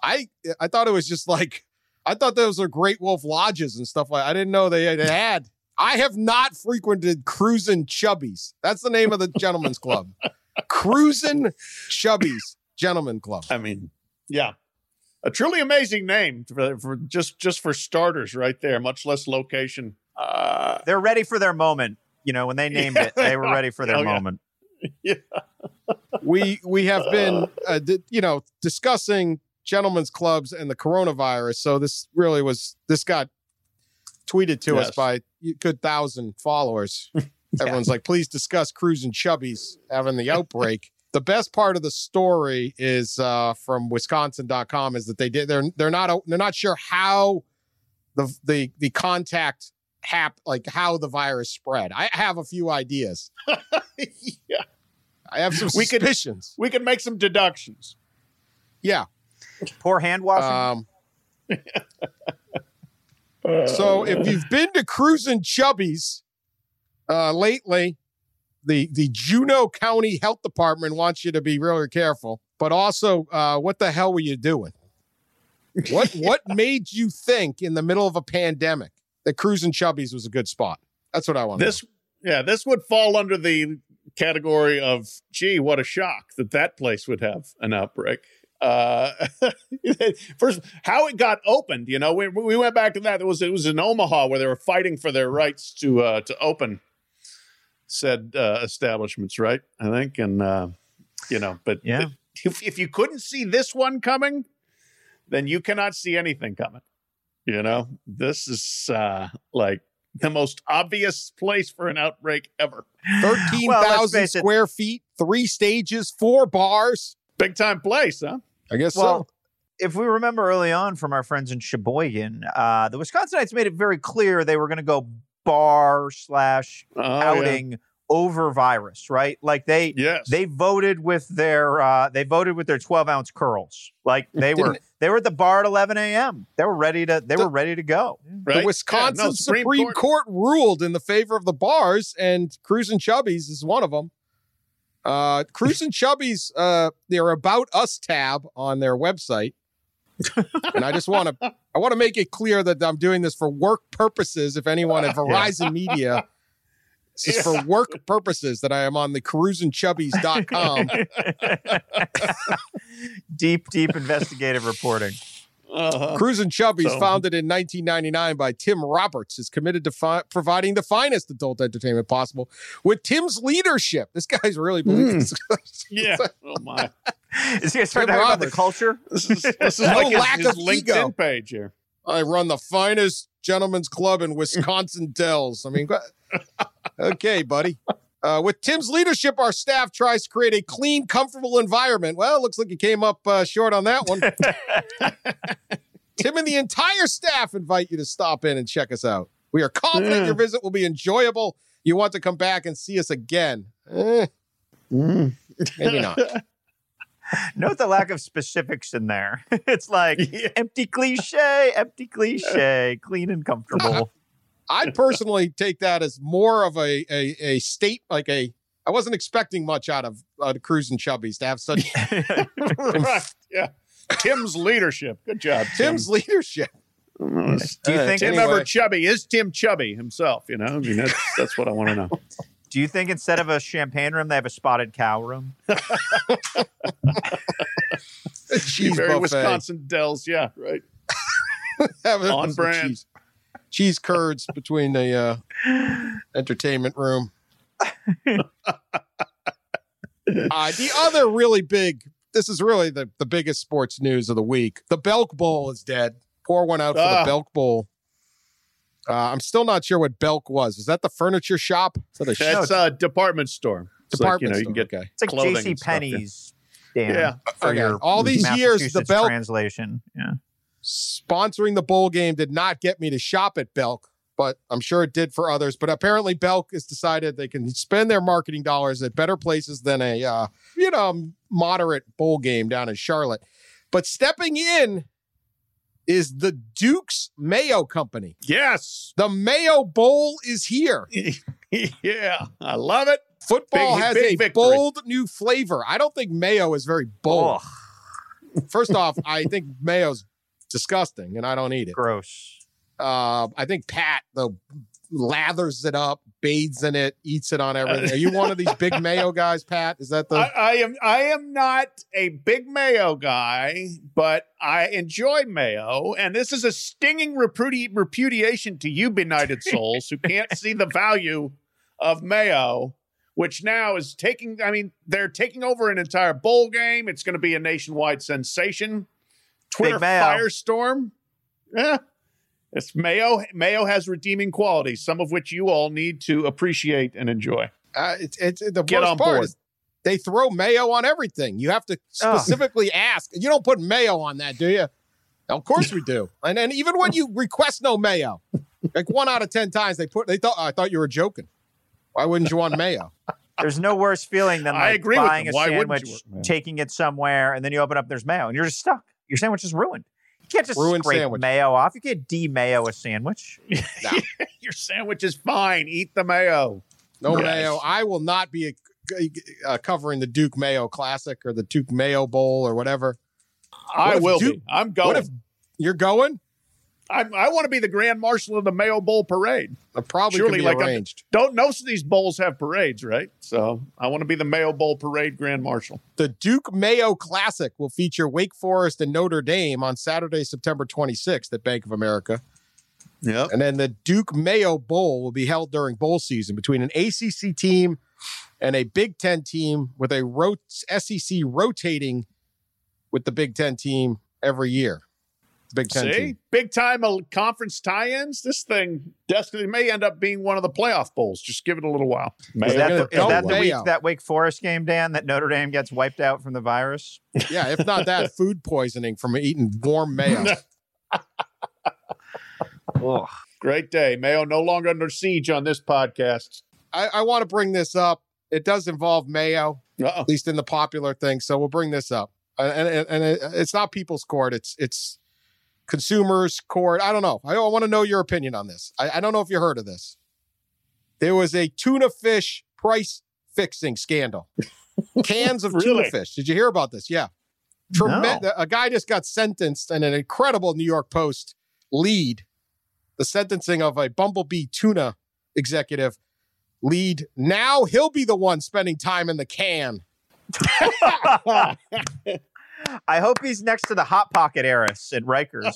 I I thought it was just like I thought those were Great Wolf lodges and stuff like. I didn't know they, they had. I have not frequented Cruisin' Chubbies. That's the name of the gentleman's club. Cruisin' Chubbies Gentleman Club. I mean, yeah, a truly amazing name for, for just just for starters, right there. Much less location. Uh, They're ready for their moment. You know, when they named Yeah, it, they they were ready for their Oh, yeah. moment. yeah, We we have been uh, di- you know discussing gentlemen's clubs and the coronavirus. So this really was this got tweeted to us by a good thousand followers. Everyone's like, please discuss Cruising Chubbies having the outbreak. The best part of the story is uh, from Wisconsin.com is that they did they're they're not they're not sure how the the the contact hap like how the virus spread. I have a few ideas. yeah. I have some We could- suspicions. We can make some deductions. yeah. Poor hand washing. Um, so if you've been to Cruising Chubbies uh, lately, the the Juneau County Health Department wants you to be really careful. But also, uh, what the hell were you doing? What what made you think in the middle of a pandemic that Cruising Chubbies was a good spot? That's what I want. This, yeah, this would fall under the category of, gee, what a shock that that place would have an outbreak. Uh, first, how it got opened, you know, we, we went back to that. It was it was in Omaha where they were fighting for their rights to uh, to open said uh, establishments, right? I think, and uh, you know, but Yeah. if if you couldn't see this one coming, then you cannot see anything coming. You know, this is uh, like the most obvious place for an outbreak ever. Thirteen Well, let's thousand face it. square feet, three stages, four bars. Big time place, huh? I guess Well, so. if we remember early on from our friends in Sheboygan, uh, the Wisconsinites made it very clear they were going to go bar slash Oh, yeah. outing over virus, right? Like they Yes. they voted with their uh, they voted with their 12 ounce curls. Like they were they were at the bar at 11 a.m. They were ready to they The- were ready to go. right? The Wisconsin Yeah, no, Supreme, Court. ruled in the favor of the bars, and Cruisin' Chubbies is one of them. Uh, Cruisin' Chubbies, uh, their About Us tab on their website, and I just want to I want to make it clear that I'm doing this for work purposes. If anyone at Verizon Media, this is for work purposes that I am on the cruisinchubbies.com. Deep deep investigative reporting. Uh-huh. Cruisin' Chubbies, So- founded in 1999 by Tim Roberts, is committed to fi- providing the finest adult entertainment possible. With Tim's leadership, this guy's really believing this. Yeah. Oh my. Is he gonna start talking about the culture? This is this is No like lack his of LinkedIn ego. page here. I run the finest gentlemen's club in Wisconsin Dells. I mean, okay, buddy. Uh, with Tim's leadership, our staff tries to create a clean, comfortable environment. Well, it looks like he came up uh, short on that one. Tim and the entire staff invite you to stop in and check us out. We are confident Yeah. your visit will be enjoyable. You want to come back and see us again. Eh, maybe not. Note the lack of specifics in there. It's like Yeah. empty cliche, empty cliche, clean and comfortable. I personally take that as more of a a, a state like a. I wasn't expecting much out of uh, and Chubbies to have such right. Yeah. Tim's leadership. Good job. Tim's leadership. Do you Uh, think Tim Anyway. ever chubby? Is Tim chubby himself? You know, I mean, that's that's what I want to know. Do you think instead of a champagne room, they have a spotted cow room? A cheese Very buffet. Wisconsin Dells. Yeah, right. Have On some brand. Cheese, cheese curds between the uh, entertainment room. uh, the other really big. This is really the, the biggest sports news of the week. The Belk Bowl is dead. Pour one out for Ah. the Belk Bowl. Uh, I'm still not sure what Belk was. Is that the furniture shop? Is that a sh- That's a department store. It's like, you department store. you can get okay. It's like J.C. and stuff, yeah. Penney's. Dan, Yeah. for Okay. your All these years, the Belk translation. Yeah. Sponsoring the bowl game did not get me to shop at Belk, but I'm sure it did for others. But apparently, Belk has decided they can spend their marketing dollars at better places than a uh, you know moderate bowl game down in Charlotte. But stepping in is the Duke's Mayo Company. Yes. The Mayo Bowl is here. yeah. I love it. Football Big- has big a victory. bold new flavor. I don't think mayo is very bold. First off, I think mayo's disgusting, and I don't eat it. Gross. Uh, I think Pat though lathers it up, bathes in it, eats it on everything. Are you one of these big mayo guys, Pat? Is that the? I, I am I am not a big mayo guy, but I enjoy mayo, and this is a stinging repudi- repudiation to you benighted souls who can't see the value of mayo, which now is taking. I mean, they're taking over an entire bowl game. It's going to be a nationwide sensation. Twitter firestorm. Yeah. It's mayo. Mayo has redeeming qualities, some of which you all need to appreciate and enjoy. Uh, it's it's the Get worst part board. is they throw mayo on everything. You have to Ugh. specifically ask. You don't put mayo on that, do you? Of course we do. And then even when you request no mayo, like one out of ten times they put they thought I thought you were joking. Why wouldn't you want mayo? There's no worse feeling than I agree buying a Why sandwich, taking it somewhere, and then you open up, there's mayo, and you're just stuck. Your sandwich is ruined. You can't just Ruined scrape sandwich. mayo off. You can't de-mayo a sandwich. Your sandwich is fine. Eat the mayo. No Yes. mayo. I will not be uh, covering the Duke Mayo Classic or the Duke Mayo Bowl or whatever. I if will Duke- be. I'm going. What if you're going? I, I want to be the grand marshal of the Mayo Bowl parade. It probably Surely, like I'm- arranged. Don't most of these bowls have parades, right? So I want to be the Mayo Bowl parade grand marshal. The Duke Mayo Classic will feature Wake Forest and Notre Dame on Saturday, September 26th at Bank of America. Yep. And then the Duke Mayo Bowl will be held during bowl season between an ACC team and a Big Ten team with a rot- SEC rotating with the Big Ten team every year. The Big Ten See, team. big time uh, conference tie-ins. This thing definitely may end up being one of the playoff bowls. Just give it a little while. Is that, the, is that the week that Wake Forest game, Dan, that Notre Dame gets wiped out from the virus? Yeah, if not that, food poisoning from eating warm mayo. Ugh. Great day. Mayo no longer under siege on this podcast. I, I want to bring this up. It does involve mayo, Uh-oh. at least in the popular thing. So we'll bring this up. And, and, and it- it's not people's court. It's it's consumers court. I don't know. I, want to know your opinion on this. I, I don't know if you heard of this. There was a tuna fish price fixing scandal. Cans of tuna fish. Did you hear about this? Yeah. Tremen- A guy just got sentenced in an incredible New York Post lead. The sentencing of a Bumblebee tuna executive lead. Now he'll be the one spending time in the can. I hope he's next to the Hot Pocket heiress at Rikers.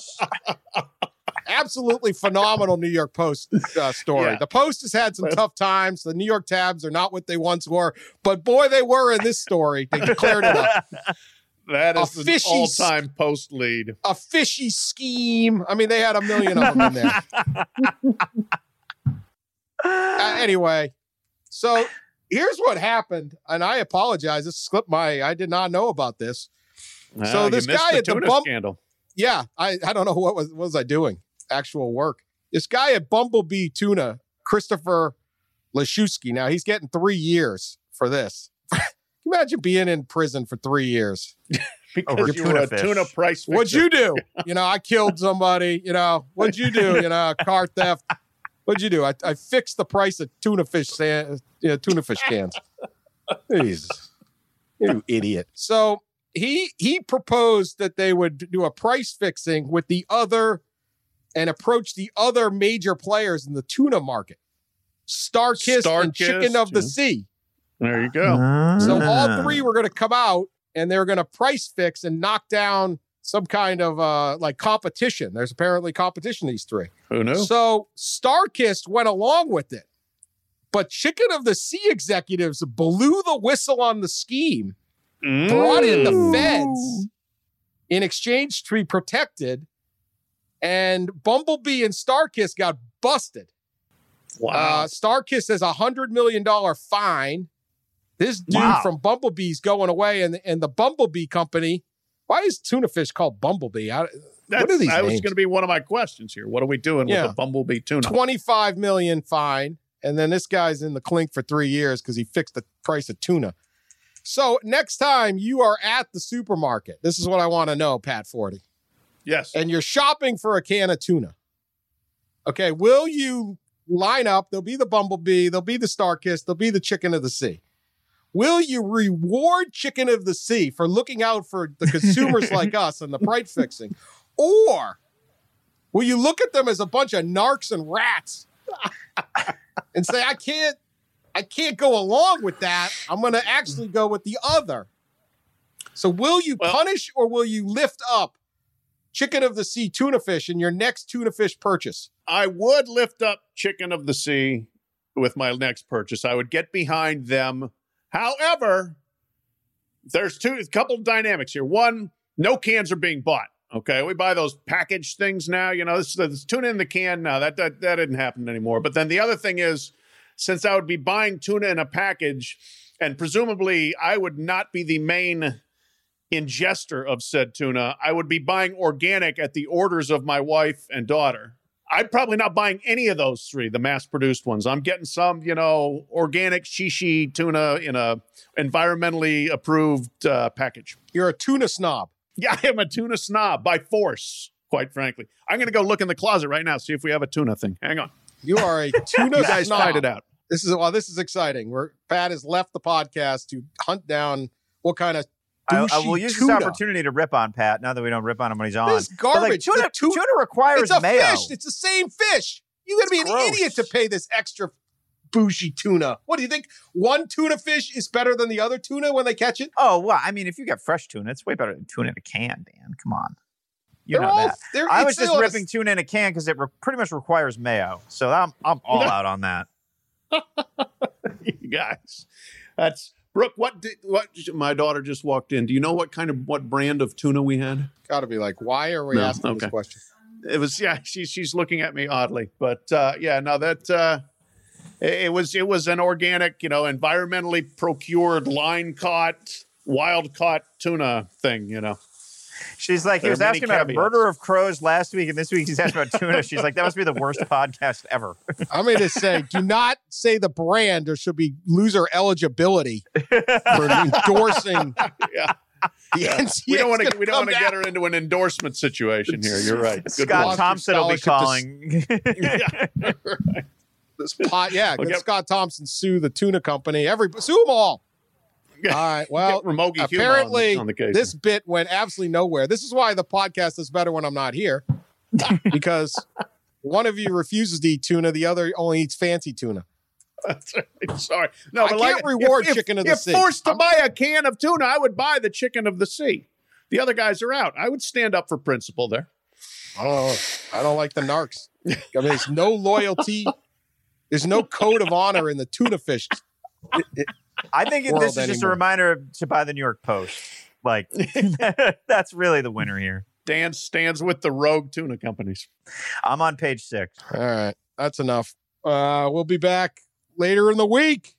Absolutely phenomenal New York Post uh, story. Yeah. The Post has had some tough times. The New York Tabs are not what they once were, but boy, they were in this story. They declared it a, That A is an fishy all-time post lead. a fishy scheme. I mean, they had a million of them in there. Uh, anyway, so here's what happened, and I apologize. This slipped my. I did not know about this. So Ah, this guy the at the tuna bump- scandal. Yeah, I, I don't know what was what was I doing? Actual work. This guy at Bumblebee Tuna, Christopher Lischewski. Now he's getting three years for this. Can you imagine being in prison for three years? Because Over you tuna were a fish. tuna price fixer. What'd you do? You know, I killed somebody. You know, what'd you do? You know, car theft. What'd you do? I, I fixed the price of tuna fish san- you know, tuna fish cans. Jesus, you idiot. So he he proposed that they would do a price fixing with the other and approach the other major players in the tuna market, Starkist and Chicken of the. Sea. There you go. So Ah. all three were going to come out and they were going to price fix and knock down some kind of uh like competition. There's apparently competition these three. Who knew? So Starkist went along with it. But Chicken of the Sea executives blew the whistle on the scheme, brought in the Mm. feds in exchange to be protected. and Bumblebee and Starkist got busted. Wow. Uh, Starkist has a hundred million dollar fine. This dude Wow. from Bumblebee's going away, and and the Bumblebee company. Why is tuna fish called Bumblebee? I, That's, what are these that was going to be one of my questions here. What are we doing Yeah. with a bumblebee tuna? 25 million fine and then this guy's in the clink for three years because he fixed the price of tuna so next time you are at the supermarket this is what i want to know pat 40 Yes. and you're shopping for a can of tuna. Okay will you line up? There'll be the bumblebee there'll be the starkist there'll be the chicken of the sea. Will you reward chicken of the sea for looking out for the consumers like us and the price fixing? Or will you look at them as a bunch of narcs and rats and say i can't i can't go along with that i'm going to actually go with the other so will you Well- punish or will you lift up chicken of the sea tuna fish in your next tuna fish purchase I would lift up Chicken of the Sea with my next purchase. I would get behind them. However, there's two a couple dynamics here. One, no cans are being bought. Okay, we buy those packaged things now. You know, this, this tuna in the can. now. that, that that didn't happen anymore. But then the other thing is, since I would be buying tuna in a package, and presumably I would not be the main ingester of said tuna, I would be buying organic at the orders of my wife and daughter. I'm probably not buying any of those three, the mass-produced ones. I'm getting some, you know, organic shishi tuna in a environmentally approved uh, package. you're a tuna snob Yeah, I am a tuna snob by force, quite frankly. I'm going to go look in the closet right now, see if we have a tuna thing. Hang on. You are a tuna You guys snob fight it out. This is well, this is exciting. Where Pat has left the podcast to hunt down what kind of I, I will use tuna. this opportunity to rip on Pat now that we don't rip on him when he's on. This But, like, garbage. tuna, tu- tuna requires it's a mayo. fish. It's the same fish. You got to be an gross. idiot to pay this extra bougie tuna. What do you think? One tuna fish is better than the other tuna when they catch it? Oh well, I mean, if you get fresh tuna, it's way better than tuna in a can, Dan. Come on, you They're know all- that. I was just still a- ripping tuna in a can because it re- pretty much requires mayo. So I'm I'm all out on that. you guys. That's Brooke. What did what? My daughter just walked in. Do you know what kind of what brand of tuna we had? Got to be like, why are we No, asking okay. this question? It was yeah. She's she's looking at me oddly, but uh, yeah. Now that uh, it, it was it was an organic, you know, environmentally procured, line caught, wild caught tuna thing. You know. She's like, he There are was asking about a caveats. murder of crows last week, and this week he's asking about tuna. She's like, that must be the worst podcast ever. I'm going to say, do not say the brand or she'll be loser eligibility for endorsing Yeah. the NCAA. We don't want to. We don't want to get her into an endorsement situation here. You're right. Good Scott point. Thompson will be Scholarship to- calling. this pot. Yeah, We'll get get- Scott Thompson sue the tuna company. Every sue them all. All right. Well, Ramogi Huma on apparently on the case. this bit went absolutely nowhere. This is why the podcast is better when I'm not here, because one of you refuses to eat tuna, the other only eats fancy tuna. Sorry, no. I can't like, reward if, chicken of if, the if sea. forced to buy a can of tuna, I would buy the chicken of the sea. The other guys are out. I would stand up for principle there. I don't. I don't like the narcs. I mean, there's no loyalty. There's no code of honor in the tuna fish. I think World this is just a reminder to buy the New York Post. Like, that's really the winner here. Dan stands with the rogue tuna companies. I'm on page six. All right, that's enough. Uh, we'll be back later in the week.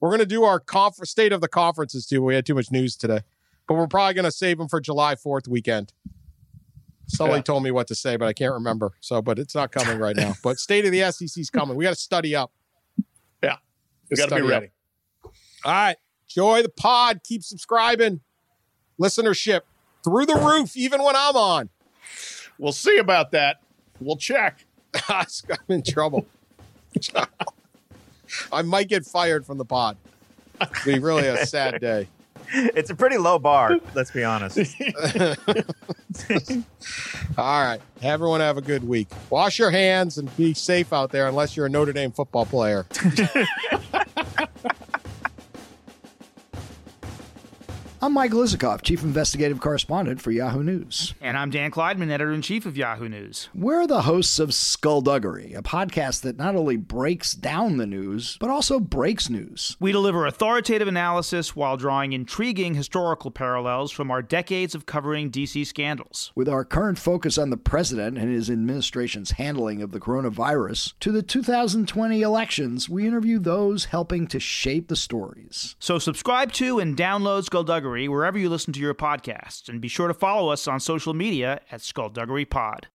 We're going to do our confer- state of the conferences too. We had too much news today, but we're probably going to save them for July 4th weekend. Sully Yeah. told me what to say, but I can't remember. So, but it's not coming right now. But state of the SEC's coming. We got to study up. Yeah. We got to be ready. up. Ready. All right. Enjoy the pod. Keep subscribing. Listenership through the roof, even when I'm on. We'll see about that. We'll check. I'm in trouble. I might get fired from the pod. It'd be really a sad day. It's a pretty low bar, let's be honest. All right. Everyone have a good week. Wash your hands and be safe out there unless you're a Notre Dame football player. I'm Mike Isikoff, Chief Investigative Correspondent for Yahoo News. And I'm Dan Klaidman, Editor in Chief of Yahoo News. We're the hosts of Skullduggery, a podcast that not only breaks down the news, but also breaks news. We deliver authoritative analysis while drawing intriguing historical parallels from our decades of covering DC scandals. With our current focus on the president and his administration's handling of the coronavirus, to the 2020 elections, we interview those helping to shape the stories. So subscribe to and download Skullduggery wherever you listen to your podcasts, and be sure to follow us on social media at Skullduggery Pod.